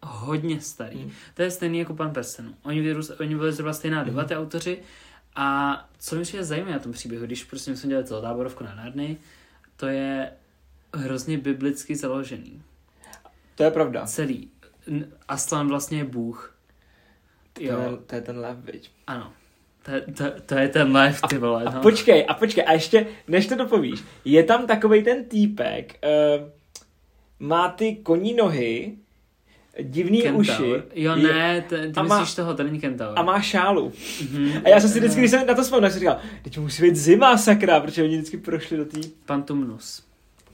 hodně starý. Hmm. To je stejný jako pan Persen. Oni, vyrůst, oni byli zhruba stejná doba, hmm. ty autoři. A co mi je zajímavé na tom příběhu, když prostě jsme dělali celou táborovku na Narny, to je hrozně biblicky založený. To je pravda. Celý. Aslan vlastně je Bůh. To, jo. Je, to je ten lev, viď? Ano. To, to, to je ten live, ty vole. No. A počkej, a počkej, a ještě, než to dopovíš, je tam takový ten týpek, uh, má ty koní nohy, divný Kentaur. uši. Jo, ne, ty, ty myslíš toho, to není Kentaur. A má šálu. Mm-hmm. A já jsem si vždycky, když jsem na to vzpomněl, jsem říkal, teď musí být zima, sakra, protože oni vždycky prošli do té... Pantumnus.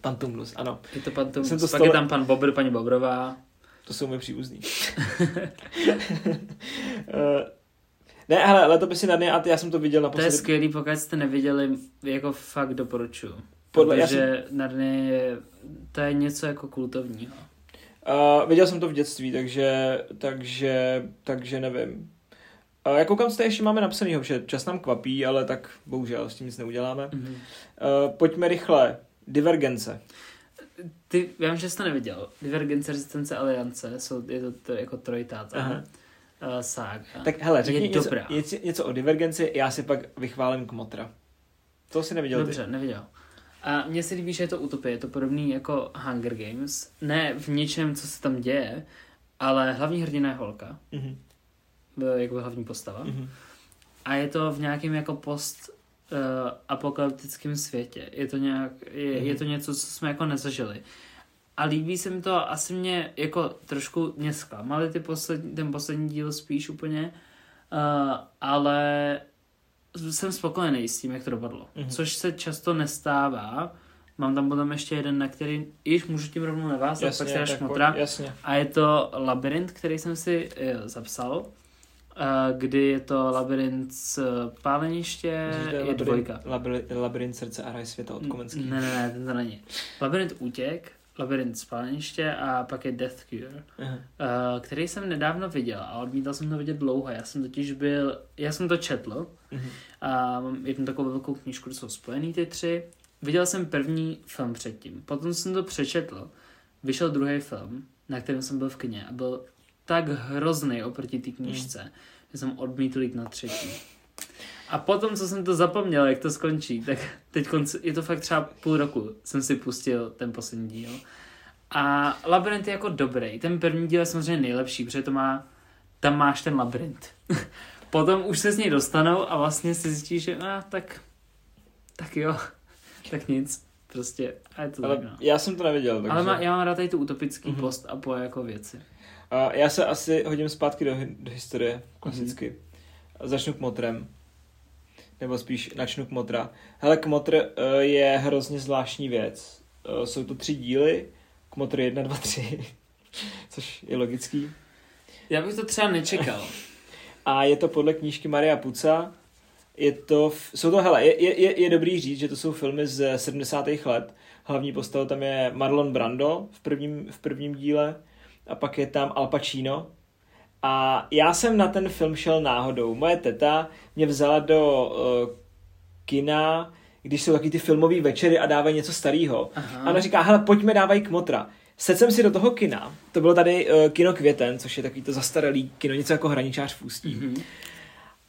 Pantumnus, ano. Je to Pantumnus, jsem to pak stole... je tam pan Bobr, paní Bobrová. To jsou mi příbuzný. uh, (laughs) Ne, ale letopisy na a já jsem to viděl na To je skvělý, pokud jste neviděli, jako fakt doporučuju. Podle, Protože jsem... Narnia je, to je něco jako kultovního. Uh, viděl jsem to v dětství, takže, takže, takže nevím. Uh, jak koukám, ještě máme napsanýho, že čas nám kvapí, ale tak bohužel s tím nic neuděláme. Mm-hmm. Uh, pojďme rychle. Divergence. Ty, já vím, že jsi to neviděl. Divergence, Resistance, Aliance, jsou, je to, to jako trojtáta. Aha uh, sága. Tak hele, řekni je něco, dobrá. Něco, něco o divergenci, já si pak vychválím Kmotra. To si neviděl Dobře, ty. neviděl. A mně se líbí, že je to utopie, je to podobný jako Hunger Games. Ne v něčem, co se tam děje, ale hlavní hrdina je holka. Mm-hmm. Jako hlavní postava. Mm-hmm. A je to v nějakém jako post uh, apokalyptickém světě. Je to, nějak, je, mm-hmm. je to něco, co jsme jako nezažili a líbí se mi to, asi mě jako trošku mě zklamaly ty poslední, ten poslední díl spíš úplně, uh, ale jsem spokojený s tím, jak to dopadlo. Mm-hmm. Což se často nestává. Mám tam potom ještě jeden, na který již můžu tím rovnou nevázat, jasně, pak se šmotra. Jasně. A je to labirint, který jsem si jo, zapsal. Uh, kdy je to labirint z páleniště, je, je dvojka. Labirint, labirint srdce a raj světa od Komenský. Ne, ne, ne, ten to není. Labirint útěk, Labirint spáleniště a pak je Death Cure, uh, který jsem nedávno viděl a odmítal jsem to vidět dlouho. Já jsem totiž byl, já jsem to četl uh-huh. a mám jednu takovou velkou knížku, kde jsou spojený ty tři. Viděl jsem první film předtím, potom jsem to přečetl, vyšel druhý film, na kterém jsem byl v kině a byl tak hrozný oproti té knížce, uh-huh. že jsem odmítl jít na třetí. A potom, co jsem to zapomněl, jak to skončí, tak teď je to fakt třeba půl roku, jsem si pustil ten poslední díl. A labirint je jako dobrý. Ten první díl je samozřejmě nejlepší, protože to má, tam máš ten labirint. (laughs) potom už se z něj dostanou a vlastně si zjistíš, že a, tak, tak jo, (laughs) tak nic. Prostě, a je to Ale tak, no. já jsem to neviděl, takže... Ale má, já mám rád tady tu utopický mm-hmm. post a po jako věci. Uh, já se asi hodím zpátky do, do historie, klasicky. Mm-hmm. Začnu k motrem. Nebo spíš načnu k motra. Hele, kmotr uh, je hrozně zvláštní věc. Uh, jsou to tři díly. Kmotr 1, 2, 3. Což je logický. Já bych to třeba nečekal. (laughs) A je to podle knížky Maria Puca. Je to, jsou to, hele, je, je, je dobrý říct, že to jsou filmy z 70. let. Hlavní postavou tam je Marlon Brando v prvním, v prvním díle a pak je tam Al Pacino. A já jsem na ten film šel náhodou. Moje teta mě vzala do uh, kina, když jsou taky ty filmové večery a dávají něco starého. A ona říká, hele, pojďme dávají kmotra. Sedl jsem si do toho kina, to bylo tady uh, kino Květen, což je takový to zastaralý kino, něco jako hraničář v Ústí. Mm-hmm.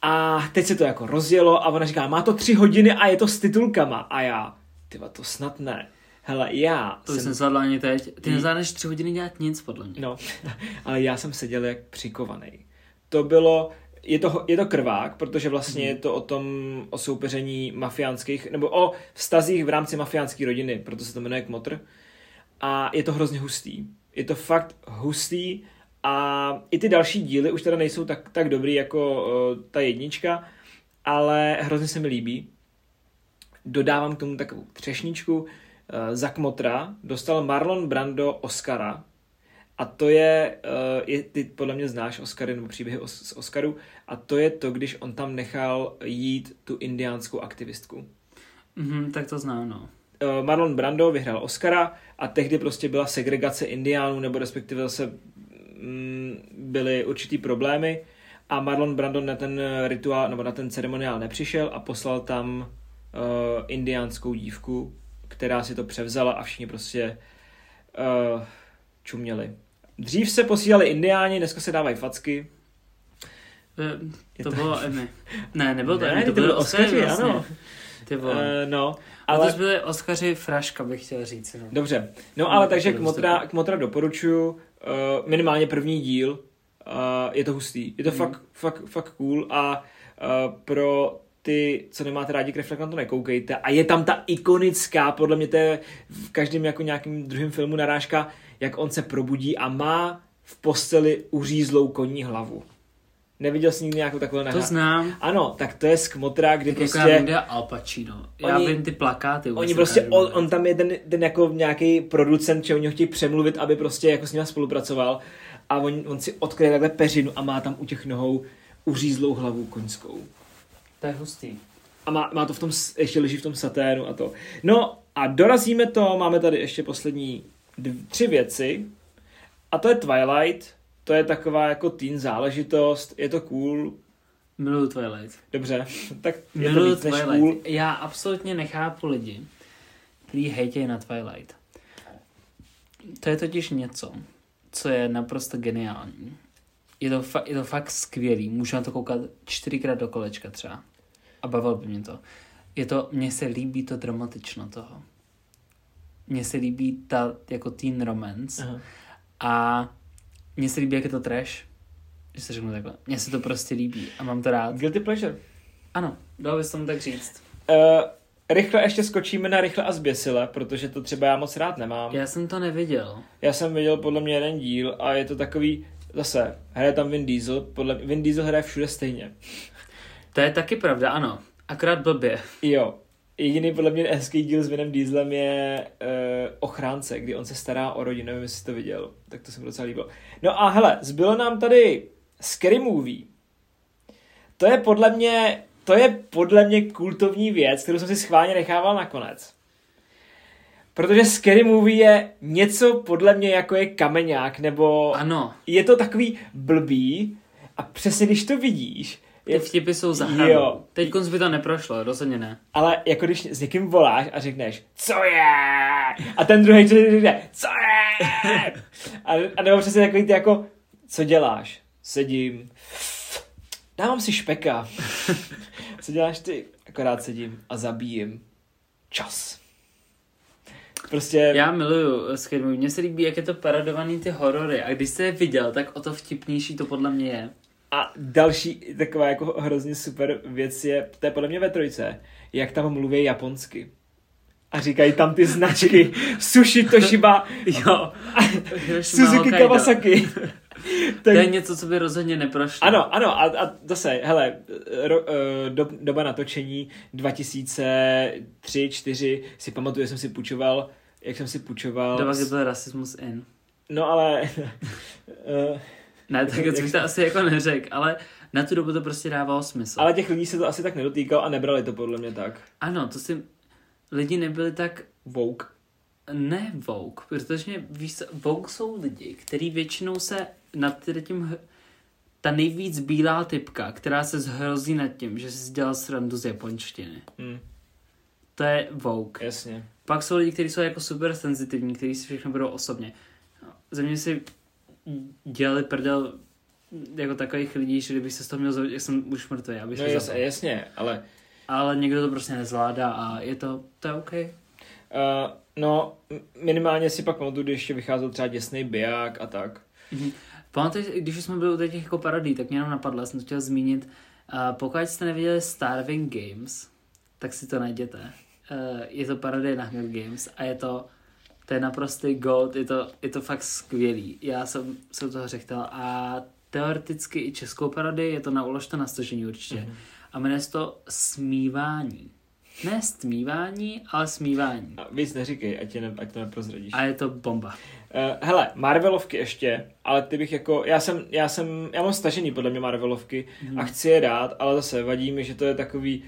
A teď se to jako rozjelo a ona říká, má to tři hodiny a je to s titulkama. A já, tyva, to snad ne. Hele, já To jsem zvládla ani teď. Ty nezvládneš tři hodiny dělat nic, podle mě. No, (laughs) ale já jsem seděl jak přikovaný. To bylo, je to, je to krvák, protože vlastně mm. je to o tom, o soupeření mafiánských, nebo o vztazích v rámci mafiánské rodiny, proto se to jmenuje Kmotr. A je to hrozně hustý. Je to fakt hustý a i ty další díly už teda nejsou tak, tak dobrý jako uh, ta jednička, ale hrozně se mi líbí. Dodávám k tomu takovou třešničku. Eh, za Kmotra dostal Marlon Brando Oscara a to je, eh, je ty podle mě znáš Oscary nebo příběhy z Oscaru a to je to, když on tam nechal jít tu indiánskou aktivistku. Mm-hmm, tak to znám, no. Eh, Marlon Brando vyhrál Oscara a tehdy prostě byla segregace indiánů, nebo respektive zase mm, byly určitý problémy a Marlon Brando na ten rituál, nebo na ten ceremoniál nepřišel a poslal tam uh, indiánskou dívku, která si to převzala a všichni prostě uh, čuměli. Dřív se posílali indiáni, dneska se dávají facky. Je to, to bylo (laughs) Emmy. Ne, nebylo to ne, Emmy, to, to byly Oscary, vlastně. ano. Ty Uh, no, ale... to byly Oscaři Fraška, bych chtěl říct. No. Dobře, no ale takže k Motra, k Motra doporučuju uh, minimálně první díl. Uh, je to hustý, je to mm. fakt, fakt, fakt cool a uh, pro ty, co nemáte rádi krev, na to nekoukejte. A je tam ta ikonická, podle mě to je v každém jako nějakým druhém filmu narážka, jak on se probudí a má v posteli uřízlou koní hlavu. Neviděl jsi nikdy nějakou takovou nahrávku? To znám. Ano, tak to je z Kmotra, kdy prostě... Jako Al Pacino. Já oni, vím ty plakáty. Oni prostě, on, on, tam je ten, ten jako nějaký producent, že oni ho chtějí přemluvit, aby prostě jako s ním spolupracoval a on, on si odkryje takhle peřinu a má tam u těch nohou uřízlou hlavu koňskou. To je hustý. A má, má to v tom, ještě leží v tom saténu a to. No a dorazíme to, máme tady ještě poslední dv, tři věci. A to je Twilight, to je taková jako teen záležitost, je to cool. Miluju Twilight. Dobře, (laughs) tak je Miluju to víc Twilight. než cool. Já absolutně nechápu lidi, kteří hejtějí na Twilight. To je totiž něco, co je naprosto geniální je to, fa- je to fakt skvělý. Můžu na to koukat čtyřikrát do kolečka třeba. A bavil by mě to. Je to, mně se líbí to dramatično toho. Mně se líbí ta jako teen romance. Aha. A mně se líbí, jak je to trash. Že se řeknu takhle. Mně se to prostě líbí a mám to rád. Guilty pleasure. Ano, dalo bys tomu tak říct. Uh, rychle ještě skočíme na rychle a zběsile, protože to třeba já moc rád nemám. Já jsem to neviděl. Já jsem viděl podle mě jeden díl a je to takový, zase, hraje tam Vin Diesel, podle Vin Diesel hraje všude stejně. To je taky pravda, ano. Akorát blbě. Jo. Jediný podle mě hezký díl s Vinem Dieselem je uh, Ochránce, kdy on se stará o rodinu, nevím, jestli to viděl. Tak to se mi docela líbilo. No a hele, zbylo nám tady Scary Movie. To je podle mě, to je podle mě kultovní věc, kterou jsem si schválně nechával nakonec. Protože Scary Movie je něco podle mě jako je kameňák, nebo ano. je to takový blbý a přesně když to vidíš, ty vtipy jsou za hranu. Teď by to neprošlo, rozhodně ne. Ale jako když s někým voláš a řekneš, co je? A ten druhý řekne, co je? A, a nebo přesně takový ty jako, co děláš? Sedím. Dávám si špeka. (laughs) co děláš ty? Akorát sedím a zabíjím. Čas. Prostě... Já miluju Scary Movie. Mně se líbí, jak je to paradovaný ty horory. A když jste je viděl, tak o to vtipnější to podle mě je. A další taková jako hrozně super věc je, to je podle mě ve trojce, jak tam mluví japonsky. A říkají tam ty značky (laughs) Sushi Toshiba jo. Suzuki Kawasaki. Tak... (laughs) To je něco, co by rozhodně neprošlo. Ano, ano, a, a zase, hele, ro, uh, do, doba natočení 2003 2004 si pamatuju, jsem si půjčoval, jak jsem si půjčoval... Doba, kdy byl rasismus in. No ale... uh, (laughs) ne, tak jak bych to asi jako neřekl, ale na tu dobu to prostě dávalo smysl. Ale těch lidí se to asi tak nedotýkalo a nebrali to podle mě tak. Ano, to si... Lidi nebyli tak... Vogue. Ne Vogue, protože víš, Vogue jsou lidi, kteří většinou se nad tím ta nejvíc bílá typka, která se zhrozí nad tím, že si dělal srandu z japonštiny. Hmm. To je Vogue. Jasně. Pak jsou lidi, kteří jsou jako super senzitivní, kteří si všechno berou osobně. Za mě si dělali prdel jako takových lidí, že kdybych se z toho měl jak jsem už mrtvý, abych no jas, jasně, ale... Ale někdo to prostě nezvládá a je to, to je OK. Uh, no, minimálně si pak pamatuju, když ještě vycházel třeba děsný biják a tak. Mm-hmm. Pamatuješ, když jsme byli u těch jako parodí, tak mě jenom napadlo, jsem to chtěl zmínit, uh, pokud jste neviděli Starving Games, tak si to najděte. Uh, je to parodie na Hunger Games a je to to je naprostý gold, je to, je to fakt skvělý. Já jsem, jsem toho řekl a teoreticky i českou parodii, je to na uložte na stažení určitě. Mm-hmm. A jmenuje se to Smívání. Ne stmívání, ale smívání. A víc neříkej, ať, ne, ať to neprozradíš. A je to bomba. Uh, hele, Marvelovky ještě, ale ty bych jako, já jsem, já jsem, já mám stažený podle mě Marvelovky hmm. a chci je dát, ale zase vadí mi, že to je takový,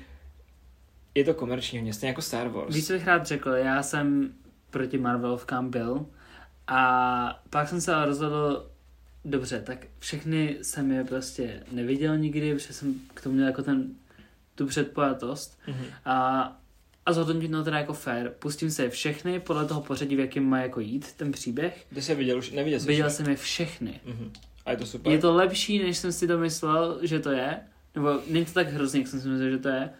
je to komerční město, jako Star Wars. Víš, co bych rád řekl, já jsem proti Marvelovkám byl a pak jsem se rozhodl, dobře, tak všechny jsem je prostě neviděl nikdy, protože jsem k tomu měl jako ten, tu předpojatost mm-hmm. a, a zhodnotím to teda jako fair. Pustím se je všechny podle toho pořadí, v jakém má jako jít ten příběh. Ty jsi viděl už, neviděl jsi Viděl jsem je všechny. Mm-hmm. A je to super? Je to lepší, než jsem si to myslel, že to je. Nebo není to tak hrozný, jak jsem si myslel, že to je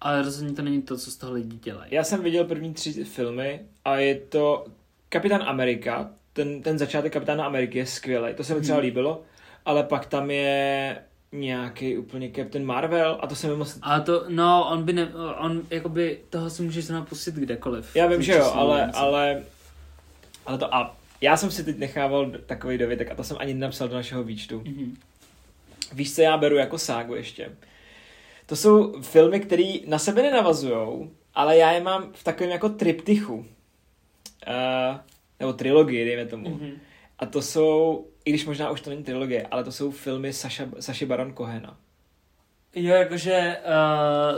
ale rozhodně to není to, co z toho lidi dělají. Já jsem viděl první tři filmy a je to Kapitán Amerika, ten, ten začátek Kapitána Ameriky je skvělý, to se mi třeba hmm. líbilo, ale pak tam je nějaký úplně Captain Marvel a to se mi moc... A to, no, on by ne, on jakoby toho si můžeš zrovna pustit kdekoliv. Já vím, že jo, ale, ale, ale to a já jsem si teď nechával takový dovětek a to jsem ani nenapsal do našeho výčtu. Mm-hmm. Víš, co já beru jako ságu ještě? To jsou filmy, které na sebe nenavazují, ale já je mám v takovém jako triptychu. Uh, nebo trilogii, dejme tomu. Mm-hmm. A to jsou, i když možná už to není trilogie, ale to jsou filmy Saša, Saši Baron Kohena. Jo, jakože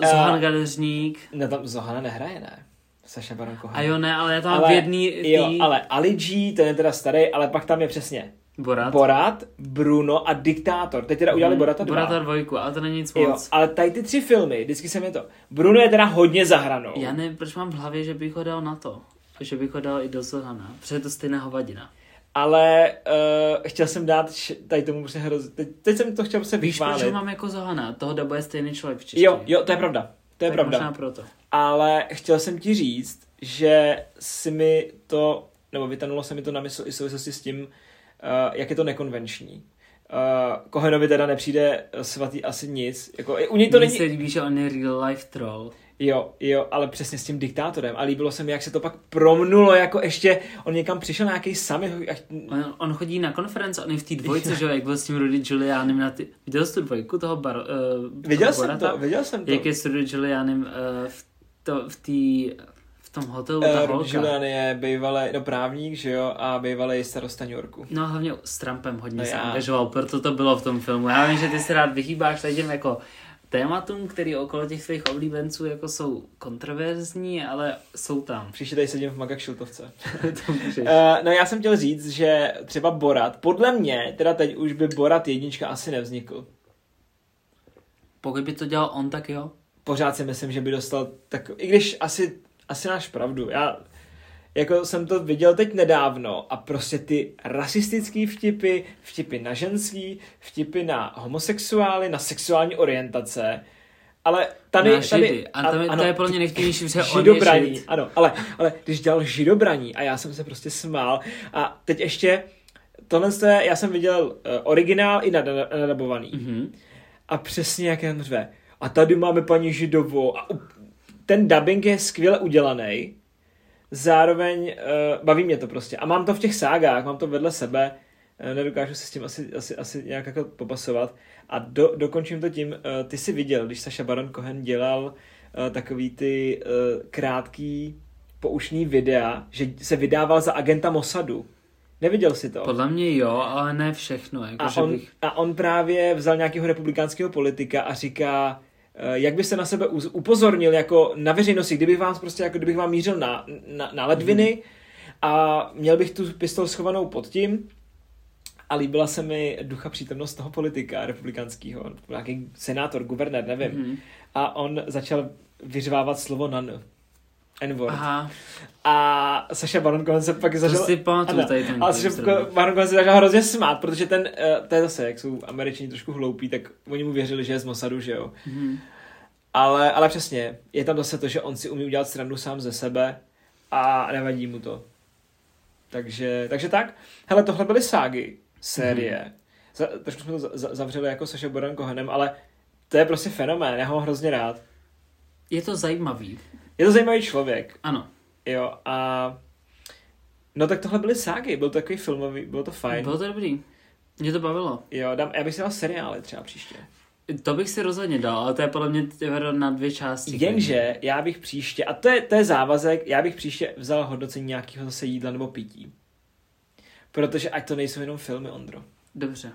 uh, Zohan uh, Gadeřník. Ne, tam Zohana nehraje, ne? Saša Baron Cohen. A jo, ne, ale já tam ale, v jedný... Tý... Jo, ale Ali G, ten je teda starý, ale pak tam je přesně Borat. Borat, Bruno a Diktátor. Teď teda udělali hmm, Borata 2. Borata dvojku, ale to není nic moc. Jo, ale tady ty tři filmy, vždycky se mi to... Bruno je teda hodně zahranou. Já nevím, proč mám v hlavě, že bych ho dal na to. Že bych ho dal i do Zohana, protože je to stejná hovadina. Ale uh, chtěl jsem dát tady tomu prostě hrozně... Teď, teď jsem to chtěl se Víš, proč ho mám jako Zohana? Toho dabuje stejný člověk v češtině. Jo, jo, to je pravda. To je tak pravda. Možná proto. Ale chtěl jsem ti říct, že si mi to, nebo vytanulo se mi to na mysl i souvislosti s tím, uh, jak je to nekonvenční. Uh, Kohenovi teda nepřijde svatý asi nic. Jako, u něj to Mně není... se líbí, že on je real life troll. Jo, jo, ale přesně s tím diktátorem. A líbilo se mi, jak se to pak promnulo, jako ještě, on někam přišel nějaký sami. On, on, chodí na konference, on je v té dvojce, (laughs) že jo, jak byl s tím Rudy Giulianem na ty... Viděl jsi tu dvojku toho bar, uh, Viděl jsem Borata? to, viděl jsem to. Jak je s Rudy Giulianem uh, v, to, v té v tom hotelu ta uh, holka. Julian je bývalý no, právník, že jo, a bývalý starosta New Yorku. No hlavně s Trumpem hodně no se angažoval, proto to bylo v tom filmu. Já vím, že ty se rád vyhýbáš těm jako tématům, které okolo těch svých oblíbenců jako jsou kontroverzní, ale jsou tam. Příště tady sedím v Magak Šiltovce. (laughs) uh, no já jsem chtěl říct, že třeba Borat, podle mě, teda teď už by Borat jednička asi nevznikl. Pokud by to dělal on, tak jo. Pořád si myslím, že by dostal tak, i když asi asi máš pravdu. Já jako jsem to viděl teď nedávno a prostě ty rasistický vtipy, vtipy na ženský, vtipy na homosexuály, na sexuální orientace, ale tady... Na tady a tam je, ano, to je pro mě nejvtipnější, protože židobraní, on je žid. Ano, ale, ale když dělal židobraní a já jsem se prostě smál a teď ještě tohle je, já jsem viděl uh, originál i nadabovaný. Mm-hmm. A přesně jak jen řve. A tady máme paní Židovou a ten dubbing je skvěle udělaný, zároveň uh, baví mě to prostě. A mám to v těch ságách, mám to vedle sebe, Eh, nedokážu se s tím asi, asi, asi nějak jako popasovat. A do, dokončím to tím, eh, ty jsi viděl, když Saša Baron Cohen dělal eh, takový ty krátký poušný videa, že se vydával za agenta Mossadu. Neviděl jsi to? Podle mě jo, ale ne všechno. Jako a, on, bych... a on právě vzal nějakého republikánského politika a říká, jak by se na sebe upozornil jako na veřejnosti, kdybych vám prostě jako kdybych vám mířil na, na, na ledviny hmm. a měl bych tu pistol schovanou pod tím a líbila se mi ducha přítomnost toho politika republikánského, nějaký senátor, guvernér, nevím. Mm-hmm. A on začal vyřvávat slovo nan. N-word. Aha. A Saša Baron Cohen se pak začal... To si pamatuju tady ten A Saša Baron Cohen se začal hrozně smát, protože ten, uh, to je zase, jak jsou američani trošku hloupí, tak oni mu věřili, že je z Mossadu, že jo. Mm-hmm. Ale, ale přesně, je tam zase to, že on si umí udělat stranu sám ze sebe a nevadí mu to. Takže, takže tak. Hele, tohle byly ságy série. Mm. Za, trošku jsme to za, zavřeli jako Saša Boran Kohenem, ale to je prostě fenomén, já ho hrozně rád. Je to zajímavý. Je to zajímavý člověk. Ano. Jo, a no tak tohle byly ságy, byl to takový filmový, bylo to fajn. Bylo to dobrý. Mě to bavilo. Jo, dám, já bych si dal seriály třeba příště. To bych si rozhodně dal, ale to je podle mě na dvě části. Jenže já bych příště, a to je, to je závazek, já bych příště vzal hodnocení nějakého zase jídla nebo pití. Protože ať to nejsou jenom filmy, Ondro. Dobře.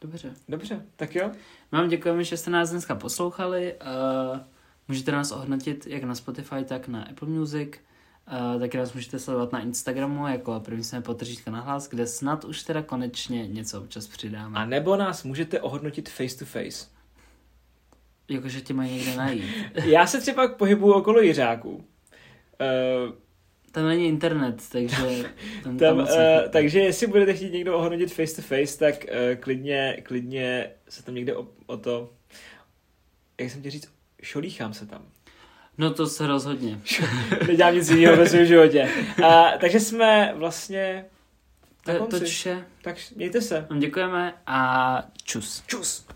Dobře. Dobře, tak jo. Mám děkujeme, že jste nás dneska poslouchali. Uh, můžete nás ohodnotit jak na Spotify, tak na Apple Music. Uh, taky nás můžete sledovat na Instagramu jako první jsme potržítka na hlas, kde snad už teda konečně něco občas přidáme. A nebo nás můžete ohodnotit face to face. Jakože tě mají někde najít. (laughs) Já se třeba pohybuju okolo Jiřáků. Uh, tam není internet, takže... (laughs) Tam, tam, uh, takže jestli budete chtít někdo ohodnotit face to face, tak uh, klidně, klidně se tam někde o, o to... Jak jsem ti říct, šolíchám se tam. No to se rozhodně. (laughs) Nedělám nic jiného ve svém životě. Uh, takže jsme vlastně... To, to vše. Tak mějte se. Děkujeme a čus. Čus.